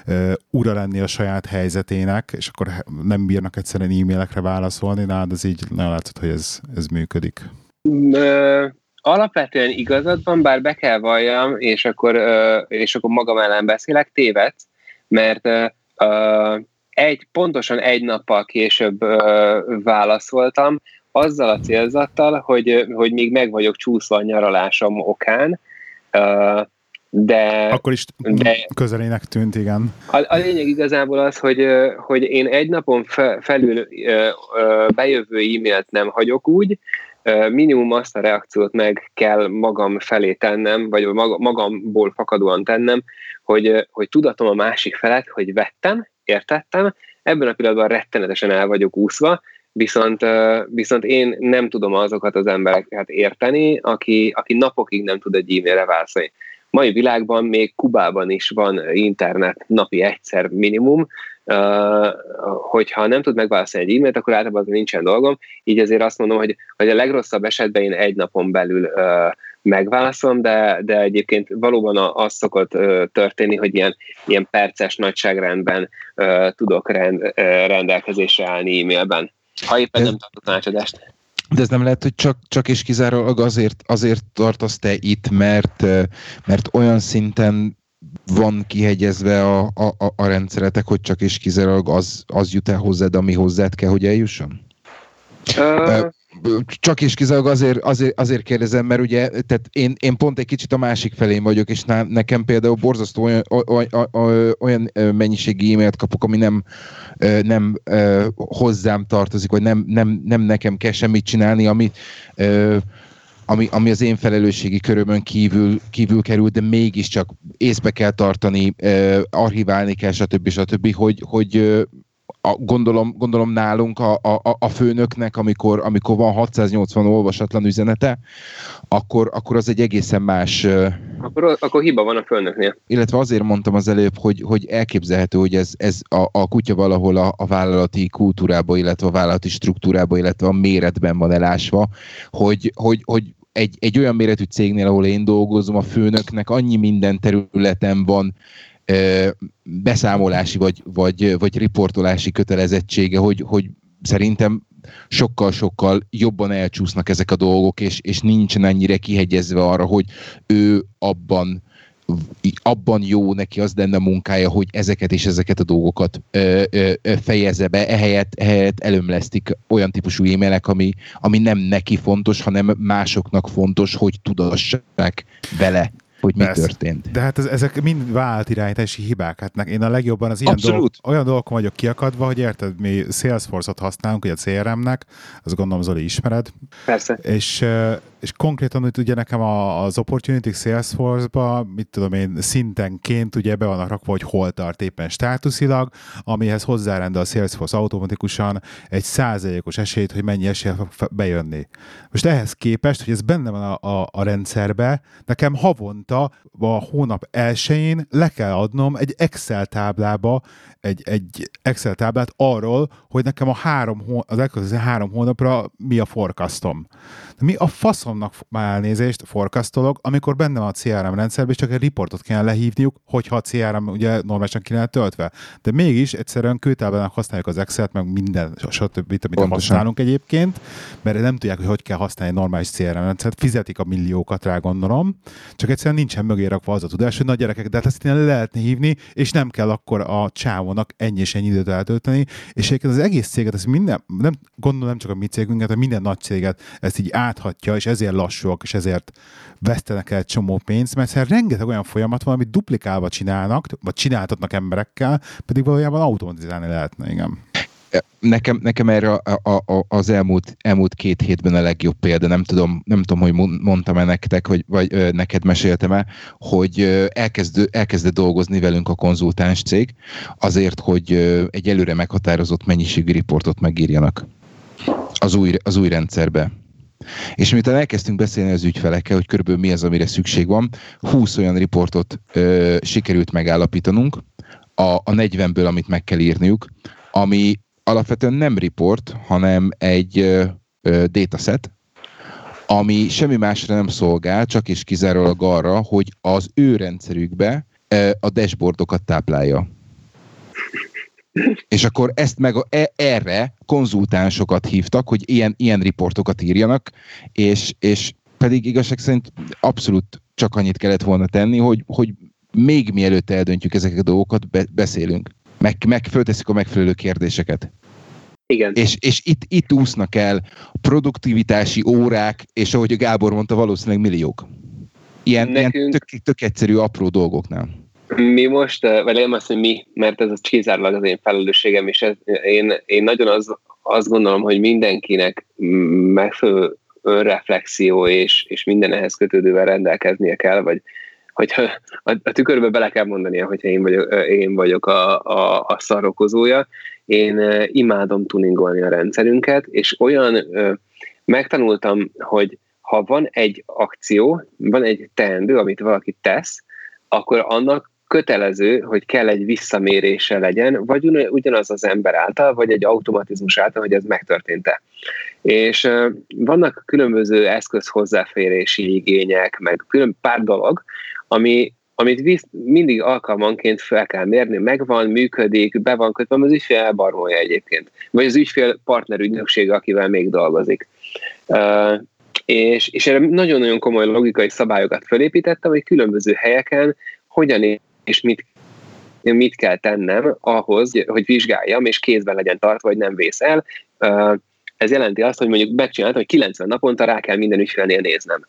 uh, ura lenni a saját helyzetének, és akkor nem bírnak egyszerűen e-mailekre válaszolni, nálad az így nagyon látszott, hogy ez, ez működik. alapvetően igazad van, bár be kell valljam, és akkor, és akkor magam ellen beszélek, téved, mert egy, pontosan egy nappal később válaszoltam, azzal a célzattal, hogy, hogy még meg vagyok csúszva a nyaralásom okán, de... Akkor is de, közelének tűnt, igen. A, a lényeg igazából az, hogy, hogy én egy napon felül bejövő e-mailt nem hagyok úgy, minimum azt a reakciót meg kell magam felé tennem, vagy magamból fakadóan tennem, hogy, hogy tudatom a másik felet, hogy vettem, értettem, ebben a pillanatban rettenetesen el vagyok úszva, viszont, viszont én nem tudom azokat az embereket érteni, aki, aki napokig nem tud egy e-mailre válaszolni. Mai világban még Kubában is van internet napi egyszer minimum, hogyha nem tud megválaszolni egy e-mailt, akkor általában nincsen dolgom, így azért azt mondom, hogy, hogy a legrosszabb esetben én egy napon belül megválaszolom, de, de egyébként valóban az szokott történni, hogy ilyen, ilyen perces nagyságrendben tudok rend, rendelkezésre állni e-mailben, ha éppen nem tartok tanácsadást. De ez nem lehet, hogy csak, csak és kizárólag azért, azért tartasz te itt, mert, mert olyan szinten van kihegyezve a, a, a rendszeretek, hogy csak és kizárólag az, az jut el hozzád, ami hozzád kell, hogy eljusson? Uh, csak is kizárólag azért, azért, azért kérdezem, mert ugye tehát én, én pont egy kicsit a másik felén vagyok, és nekem például borzasztó olyan, olyan mennyiségi e-mailt kapok, ami nem, nem hozzám tartozik, vagy nem, nem, nem nekem kell semmit csinálni, ami, ami, ami az én felelősségi körömön kívül, kívül kerül, de mégiscsak észbe kell tartani, archiválni kell, stb. stb., hogy, hogy a, gondolom, gondolom nálunk a, a, a főnöknek, amikor, amikor van 680 olvasatlan üzenete, akkor, akkor az egy egészen más... Akkor, akkor hiba van a főnöknél. Illetve azért mondtam az előbb, hogy, hogy elképzelhető, hogy ez, ez a, a kutya valahol a, a vállalati kultúrába, illetve a vállalati struktúrába, illetve a méretben van elásva, hogy, hogy, hogy egy, egy olyan méretű cégnél, ahol én dolgozom, a főnöknek annyi minden területen van beszámolási vagy, vagy, vagy riportolási kötelezettsége, hogy, hogy szerintem sokkal-sokkal jobban elcsúsznak ezek a dolgok, és, és nincsen ennyire kihegyezve arra, hogy ő abban abban jó neki az lenne a munkája, hogy ezeket és ezeket a dolgokat ö, ö, fejezze be, ehelyett, ehelyett előmlesztik olyan típusú e-mailek, ami, ami nem neki fontos, hanem másoknak fontos, hogy tudassák vele hogy mi Persze. történt. De hát ez, ezek mind vált irányítási hibák. Hát én a legjobban az ilyen dolgok, olyan dolgok vagyok kiakadva, hogy érted, mi Salesforce-ot használunk, ugye a CRM-nek, azt gondolom Zoli ismered. Persze. És és konkrétan hogy ugye nekem az Opportunity Salesforce-ba, mit tudom én, szintenként ugye be vannak rakva, hogy hol tart éppen státuszilag, amihez hozzárendel a Salesforce automatikusan egy százalékos esélyt, hogy mennyi esély fog bejönni. Most ehhez képest, hogy ez benne van a, a, a rendszerbe, nekem havonta a hónap elsőjén le kell adnom egy Excel táblába egy, egy Excel táblát arról, hogy nekem a három, az elkövetkező három hónapra mi a forecastom. Mi a faszomnak már elnézést forecastolok, amikor benne van a CRM rendszerben, és csak egy riportot kell lehívniuk, hogyha a CRM ugye normálisan kéne töltve. De mégis egyszerűen kőtáblának használjuk az Excel-t, meg minden, stb. amit használunk egyébként, mert nem tudják, hogy hogy kell használni normális CRM rendszert, fizetik a milliókat rá, gondolom, csak egyszerűen nincsen mögé rakva az a tudás, hogy nagy gyerekek, de hát ezt le lehetne hívni, és nem kell akkor a csávónak ennyi és ennyi időt eltölteni, és egyébként az egész céget, ez minden, nem, gondolom nem csak a mi cégünket, hanem minden nagy céget ezt így áthatja, és ezért lassúak, és ezért vesztenek el csomó pénzt, mert szóval rengeteg olyan folyamat van, amit duplikálva csinálnak, vagy csináltatnak emberekkel, pedig valójában automatizálni lehetne, igen. Nekem, nekem erre a, a, a, az elmúlt, elmúlt két hétben a legjobb példa, nem tudom, nem tudom hogy mondtam-e nektek, vagy, vagy ö, neked meséltem-e, hogy elkezd, elkezdett dolgozni velünk a konzultáns cég, azért, hogy ö, egy előre meghatározott mennyiségű riportot megírjanak az új, az új rendszerbe. És miután elkezdtünk beszélni az ügyfelekkel, hogy körülbelül mi az, amire szükség van, 20 olyan riportot ö, sikerült megállapítanunk, a, a 40-ből, amit meg kell írniuk, ami alapvetően nem report, hanem egy ö, dataset, ami semmi másra nem szolgál, csak és kizárólag arra, hogy az ő rendszerükbe a dashboardokat táplálja. És akkor ezt meg a, e, erre konzultánsokat hívtak, hogy ilyen, ilyen riportokat írjanak, és, és pedig igazság szerint abszolút csak annyit kellett volna tenni, hogy, hogy még mielőtt eldöntjük ezeket a dolgokat, be, beszélünk. Meg, meg fölteszik a megfelelő kérdéseket. Igen. És, és itt, itt úsznak el produktivitási órák, és ahogy a Gábor mondta, valószínűleg milliók. Ilyen, Nekünk... ilyen tök, tök egyszerű, apró dolgoknál. Mi most, vagy nem azt, hogy mi, mert ez a kizárólag az én felelősségem, és ez, én, én nagyon az, azt gondolom, hogy mindenkinek megfelelő önreflexió és, és minden ehhez kötődővel rendelkeznie kell, vagy hogyha a, a tükörbe bele kell mondania, hogyha én vagyok, én vagyok a, a, a szarokozója. Én imádom tuningolni a rendszerünket, és olyan megtanultam, hogy ha van egy akció, van egy teendő, amit valaki tesz, akkor annak kötelező, hogy kell egy visszamérése legyen, vagy ugyanaz az ember által, vagy egy automatizmus által, hogy ez megtörtént-e. És vannak különböző eszköz hozzáférési igények, meg külön pár dolog, ami, amit visz, mindig alkalmanként fel kell mérni, megvan, működik, be van kötve, az ügyfél elbarmolja egyébként. Vagy az ügyfél partner ügynöksége, akivel még dolgozik. Uh, és, és erre nagyon-nagyon komoly logikai szabályokat felépítettem, hogy különböző helyeken hogyan és mit mit kell tennem ahhoz, hogy vizsgáljam, és kézben legyen tartva, vagy nem vész el. Ez jelenti azt, hogy mondjuk megcsináltam, hogy 90 naponta rá kell minden ügyfélnél néznem.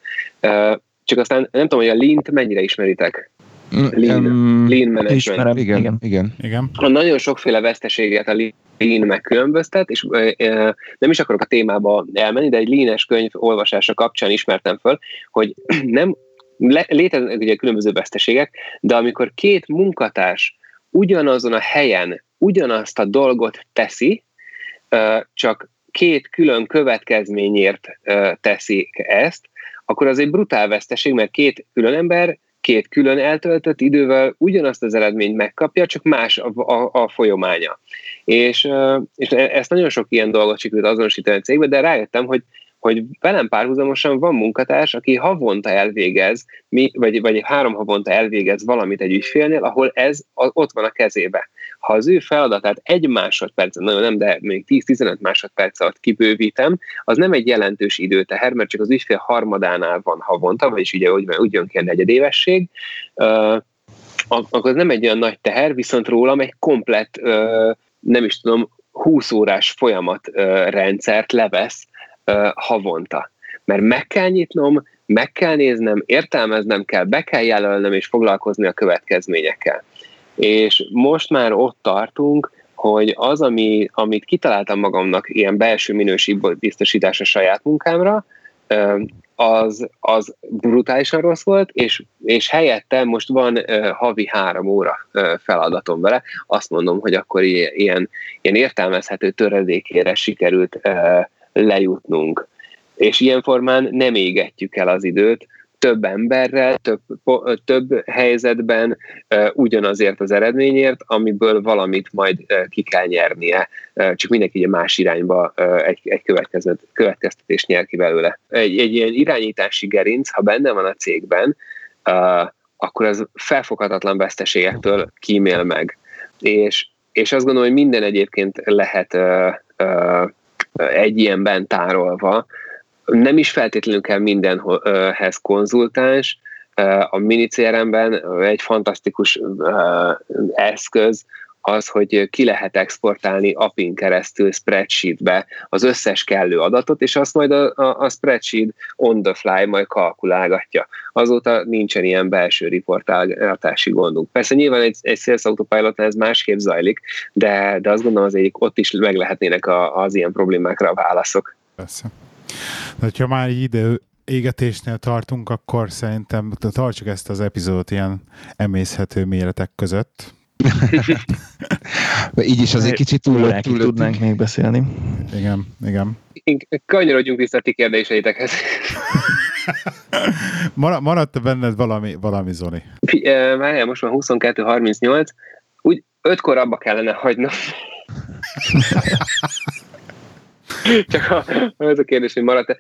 Csak aztán nem tudom, hogy a Lean-t mennyire ismeritek. Mm, lean, um, lean management. Ismerem, igen, igen. igen. igen. A nagyon sokféle veszteséget a Lean megkülönböztet, és nem is akarok a témába elmenni, de egy Lean-es könyv olvasása kapcsán ismertem föl, hogy nem le, léteznek ugye különböző veszteségek, de amikor két munkatárs ugyanazon a helyen ugyanazt a dolgot teszi, csak két külön következményért teszik ezt, akkor az egy brutál veszteség, mert két külön ember két külön eltöltött idővel ugyanazt az eredményt megkapja, csak más a, a, a folyománya. És, és ezt nagyon sok ilyen dolgot sikerült azonosítani a cégbe, de rájöttem, hogy hogy velem párhuzamosan van munkatárs, aki havonta elvégez, mi, vagy, vagy három havonta elvégez valamit egy ügyfélnél, ahol ez a, ott van a kezébe. Ha az ő feladatát egy másodperc, nagyon nem, de még 10-15 másodperc alatt kibővítem, az nem egy jelentős időteher, mert csak az ügyfél harmadánál van havonta, vagyis ugye úgy, úgy jön ki a negyedévesség, uh, akkor ez nem egy olyan nagy teher, viszont rólam egy komplett, uh, nem is tudom, 20 órás folyamat rendszert levesz, havonta. Mert meg kell nyitnom, meg kell néznem, értelmeznem kell, be kell jelölnem és foglalkozni a következményekkel. És most már ott tartunk, hogy az, ami, amit kitaláltam magamnak ilyen belső minőség biztosítás a saját munkámra, az, az brutálisan rossz volt, és, és helyette most van havi három óra uh, feladatom vele. Azt mondom, hogy akkor ilyen, ilyen, értelmezhető töredékére sikerült lejutnunk. És ilyen formán nem égetjük el az időt, több emberrel, több, több helyzetben ugyanazért az eredményért, amiből valamit majd ki kell nyernie, csak mindenki egy más irányba egy, egy következtetés nyer ki belőle. Egy, egy ilyen irányítási gerinc, ha benne van a cégben, akkor az felfoghatatlan veszteségektől kímél meg. És, és azt gondolom, hogy minden egyébként lehet egy ilyenben tárolva. Nem is feltétlenül kell mindenhez konzultáns, a mini CRM-ben egy fantasztikus eszköz, az, hogy ki lehet exportálni API-n keresztül spreadsheetbe az összes kellő adatot, és azt majd a, a, a spreadsheet on the fly majd kalkulálgatja. Azóta nincsen ilyen belső riportálgatási gondunk. Persze nyilván egy, egy Sales Autopilot ez másképp zajlik, de, de azt gondolom az egyik ott is meg lehetnének a, az ilyen problémákra a válaszok. Persze. De ha már idő, égetésnél tartunk, akkor szerintem tartsuk ezt az epizódot ilyen emészhető méretek között így is azért kicsit túl, túl tudnánk még beszélni. Igen, igen. Kanyarodjunk vissza a ti kérdéseitekhez. Maradt benned valami, valami Zoni? Várjál, most már 22-38, úgy ötkor abba kellene hagynom. Csak a, az a kérdés, hogy maradt-e.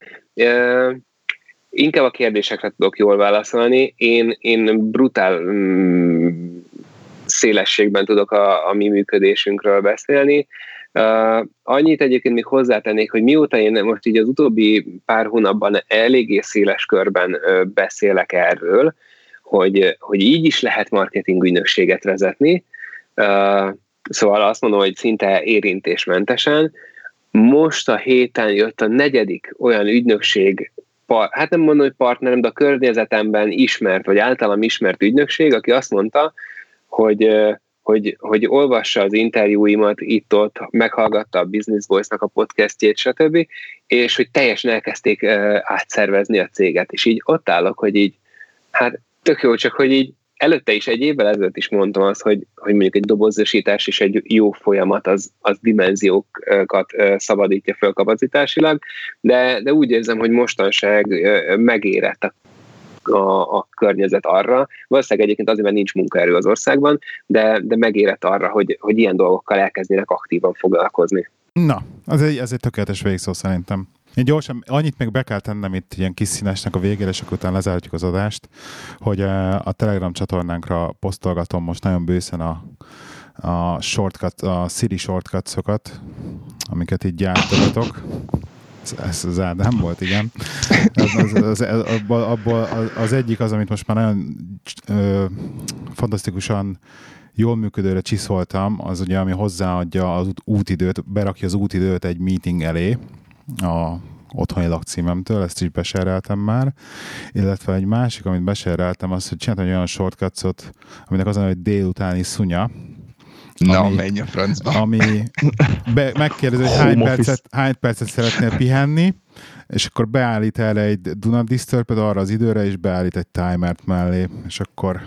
Inkább a kérdésekre tudok jól válaszolni. Én, én brutál mm, szélességben tudok a, a mi működésünkről beszélni. Uh, annyit egyébként még hozzátennék, hogy mióta én most így az utóbbi pár hónapban eléggé széles körben beszélek erről, hogy, hogy így is lehet marketing ügynökséget vezetni, uh, szóval azt mondom, hogy szinte érintésmentesen. Most a héten jött a negyedik olyan ügynökség, hát nem mondom, hogy partnerem, de a környezetemben ismert, vagy általam ismert ügynökség, aki azt mondta, hogy hogy, hogy olvassa az interjúimat itt-ott, meghallgatta a Business Voice-nak a podcastjét, stb., és hogy teljesen elkezdték átszervezni a céget, és így ott állok, hogy így, hát tök jó, csak hogy így előtte is, egy évvel ezelőtt is mondtam azt, hogy, hogy mondjuk egy dobozosítás és egy jó folyamat az, az dimenziókat szabadítja föl kapacitásilag, de, de úgy érzem, hogy mostanság megérett a a, a környezet arra. Valószínűleg egyébként azért, mert nincs munkaerő az országban, de, de megérett arra, hogy, hogy ilyen dolgokkal elkezdjenek aktívan foglalkozni. Na, az egy, ez egy tökéletes végszó szerintem. Én gyorsan, annyit még be kell tennem itt ilyen kis színesnek a végére, és akkor utána lezárhatjuk az adást, hogy a Telegram csatornánkra posztolgatom most nagyon bőszen a, a shortcut, a Siri shortcuts-okat, amiket így gyártogatok. Ez, az Ádám volt, igen. Az, az, az, az, abból, az egyik az, amit most már nagyon ö, fantasztikusan jól működőre csiszoltam, az ugye, ami hozzáadja az útidőt, berakja az útidőt egy meeting elé, a otthoni lakcímemtől, ezt is besereltem már, illetve egy másik, amit besereltem, az, hogy csináltam egy olyan shortcutsot, aminek az a hogy délutáni szunya, Na, ami, menj a francba. Ami be, megkérdezi, hogy hány percet, hány percet szeretnél pihenni, és akkor beállít erre egy Do Not disturb arra az időre, és beállít egy timert mellé, és akkor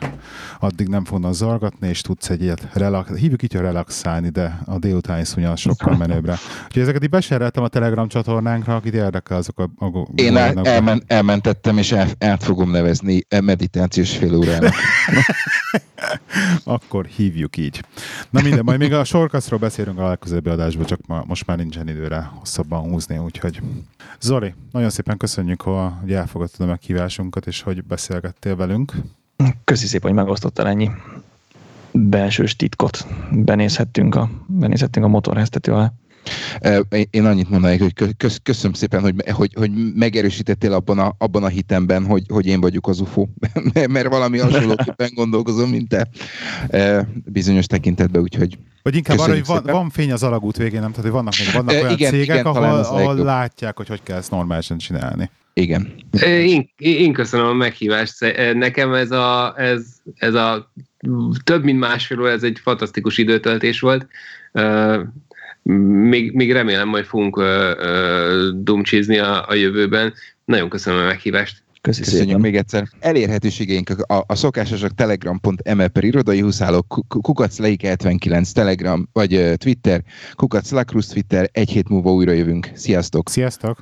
addig nem fognak zargatni, és tudsz egy ilyet relax, hívjuk így, hogy relaxálni, de a délutáni szunya sokkal menőbbre. Úgyhogy ezeket így besereltem a Telegram csatornánkra, akit érdekel, azok a... a Én el, elmen, elmentettem, és el, el fogom nevezni meditációs fél órának. akkor hívjuk így. Na minden, majd még a sorkaszról beszélünk a legközelebbi adásban, csak ma, most már nincsen időre hosszabban húzni, úgyhogy Zoli, nagyon szépen köszönjük, hogy elfogadtad a meghívásunkat, és hogy beszélgettél velünk. Köszi szépen, hogy megosztottál ennyi belsős titkot. Benézhettünk a, benézhettünk a motorheztető alá. Én annyit mondanék, hogy köszönöm szépen, hogy, hogy, hogy megerősítettél abban a, abban a hitemben, hogy, hogy én vagyok az UFO, mert valami hasonlóképpen gondolkozom, mint te bizonyos tekintetben, úgyhogy vagy inkább arra, hogy van, van fény az alagút végén, nem? Tehát, hogy vannak, még, vannak olyan igen, cégek, igen, ahol, ahol látják, hogy hogy kell ezt normálisan csinálni. Igen. Én, én köszönöm a meghívást. Nekem ez a, ez, ez a több mint másfél ez egy fantasztikus időtöltés volt még, még remélem, hogy fogunk dumcsizni a, a jövőben. Nagyon köszönöm a meghívást. Köszönjük, Köszönjük még egyszer. Elérhetőségeink a, a szokásosak telegram.me per irodai huszálok, kukac 79 telegram, vagy uh, Twitter, kukac Twitter, egy hét múlva újra jövünk. Sziasztok! Sziasztok!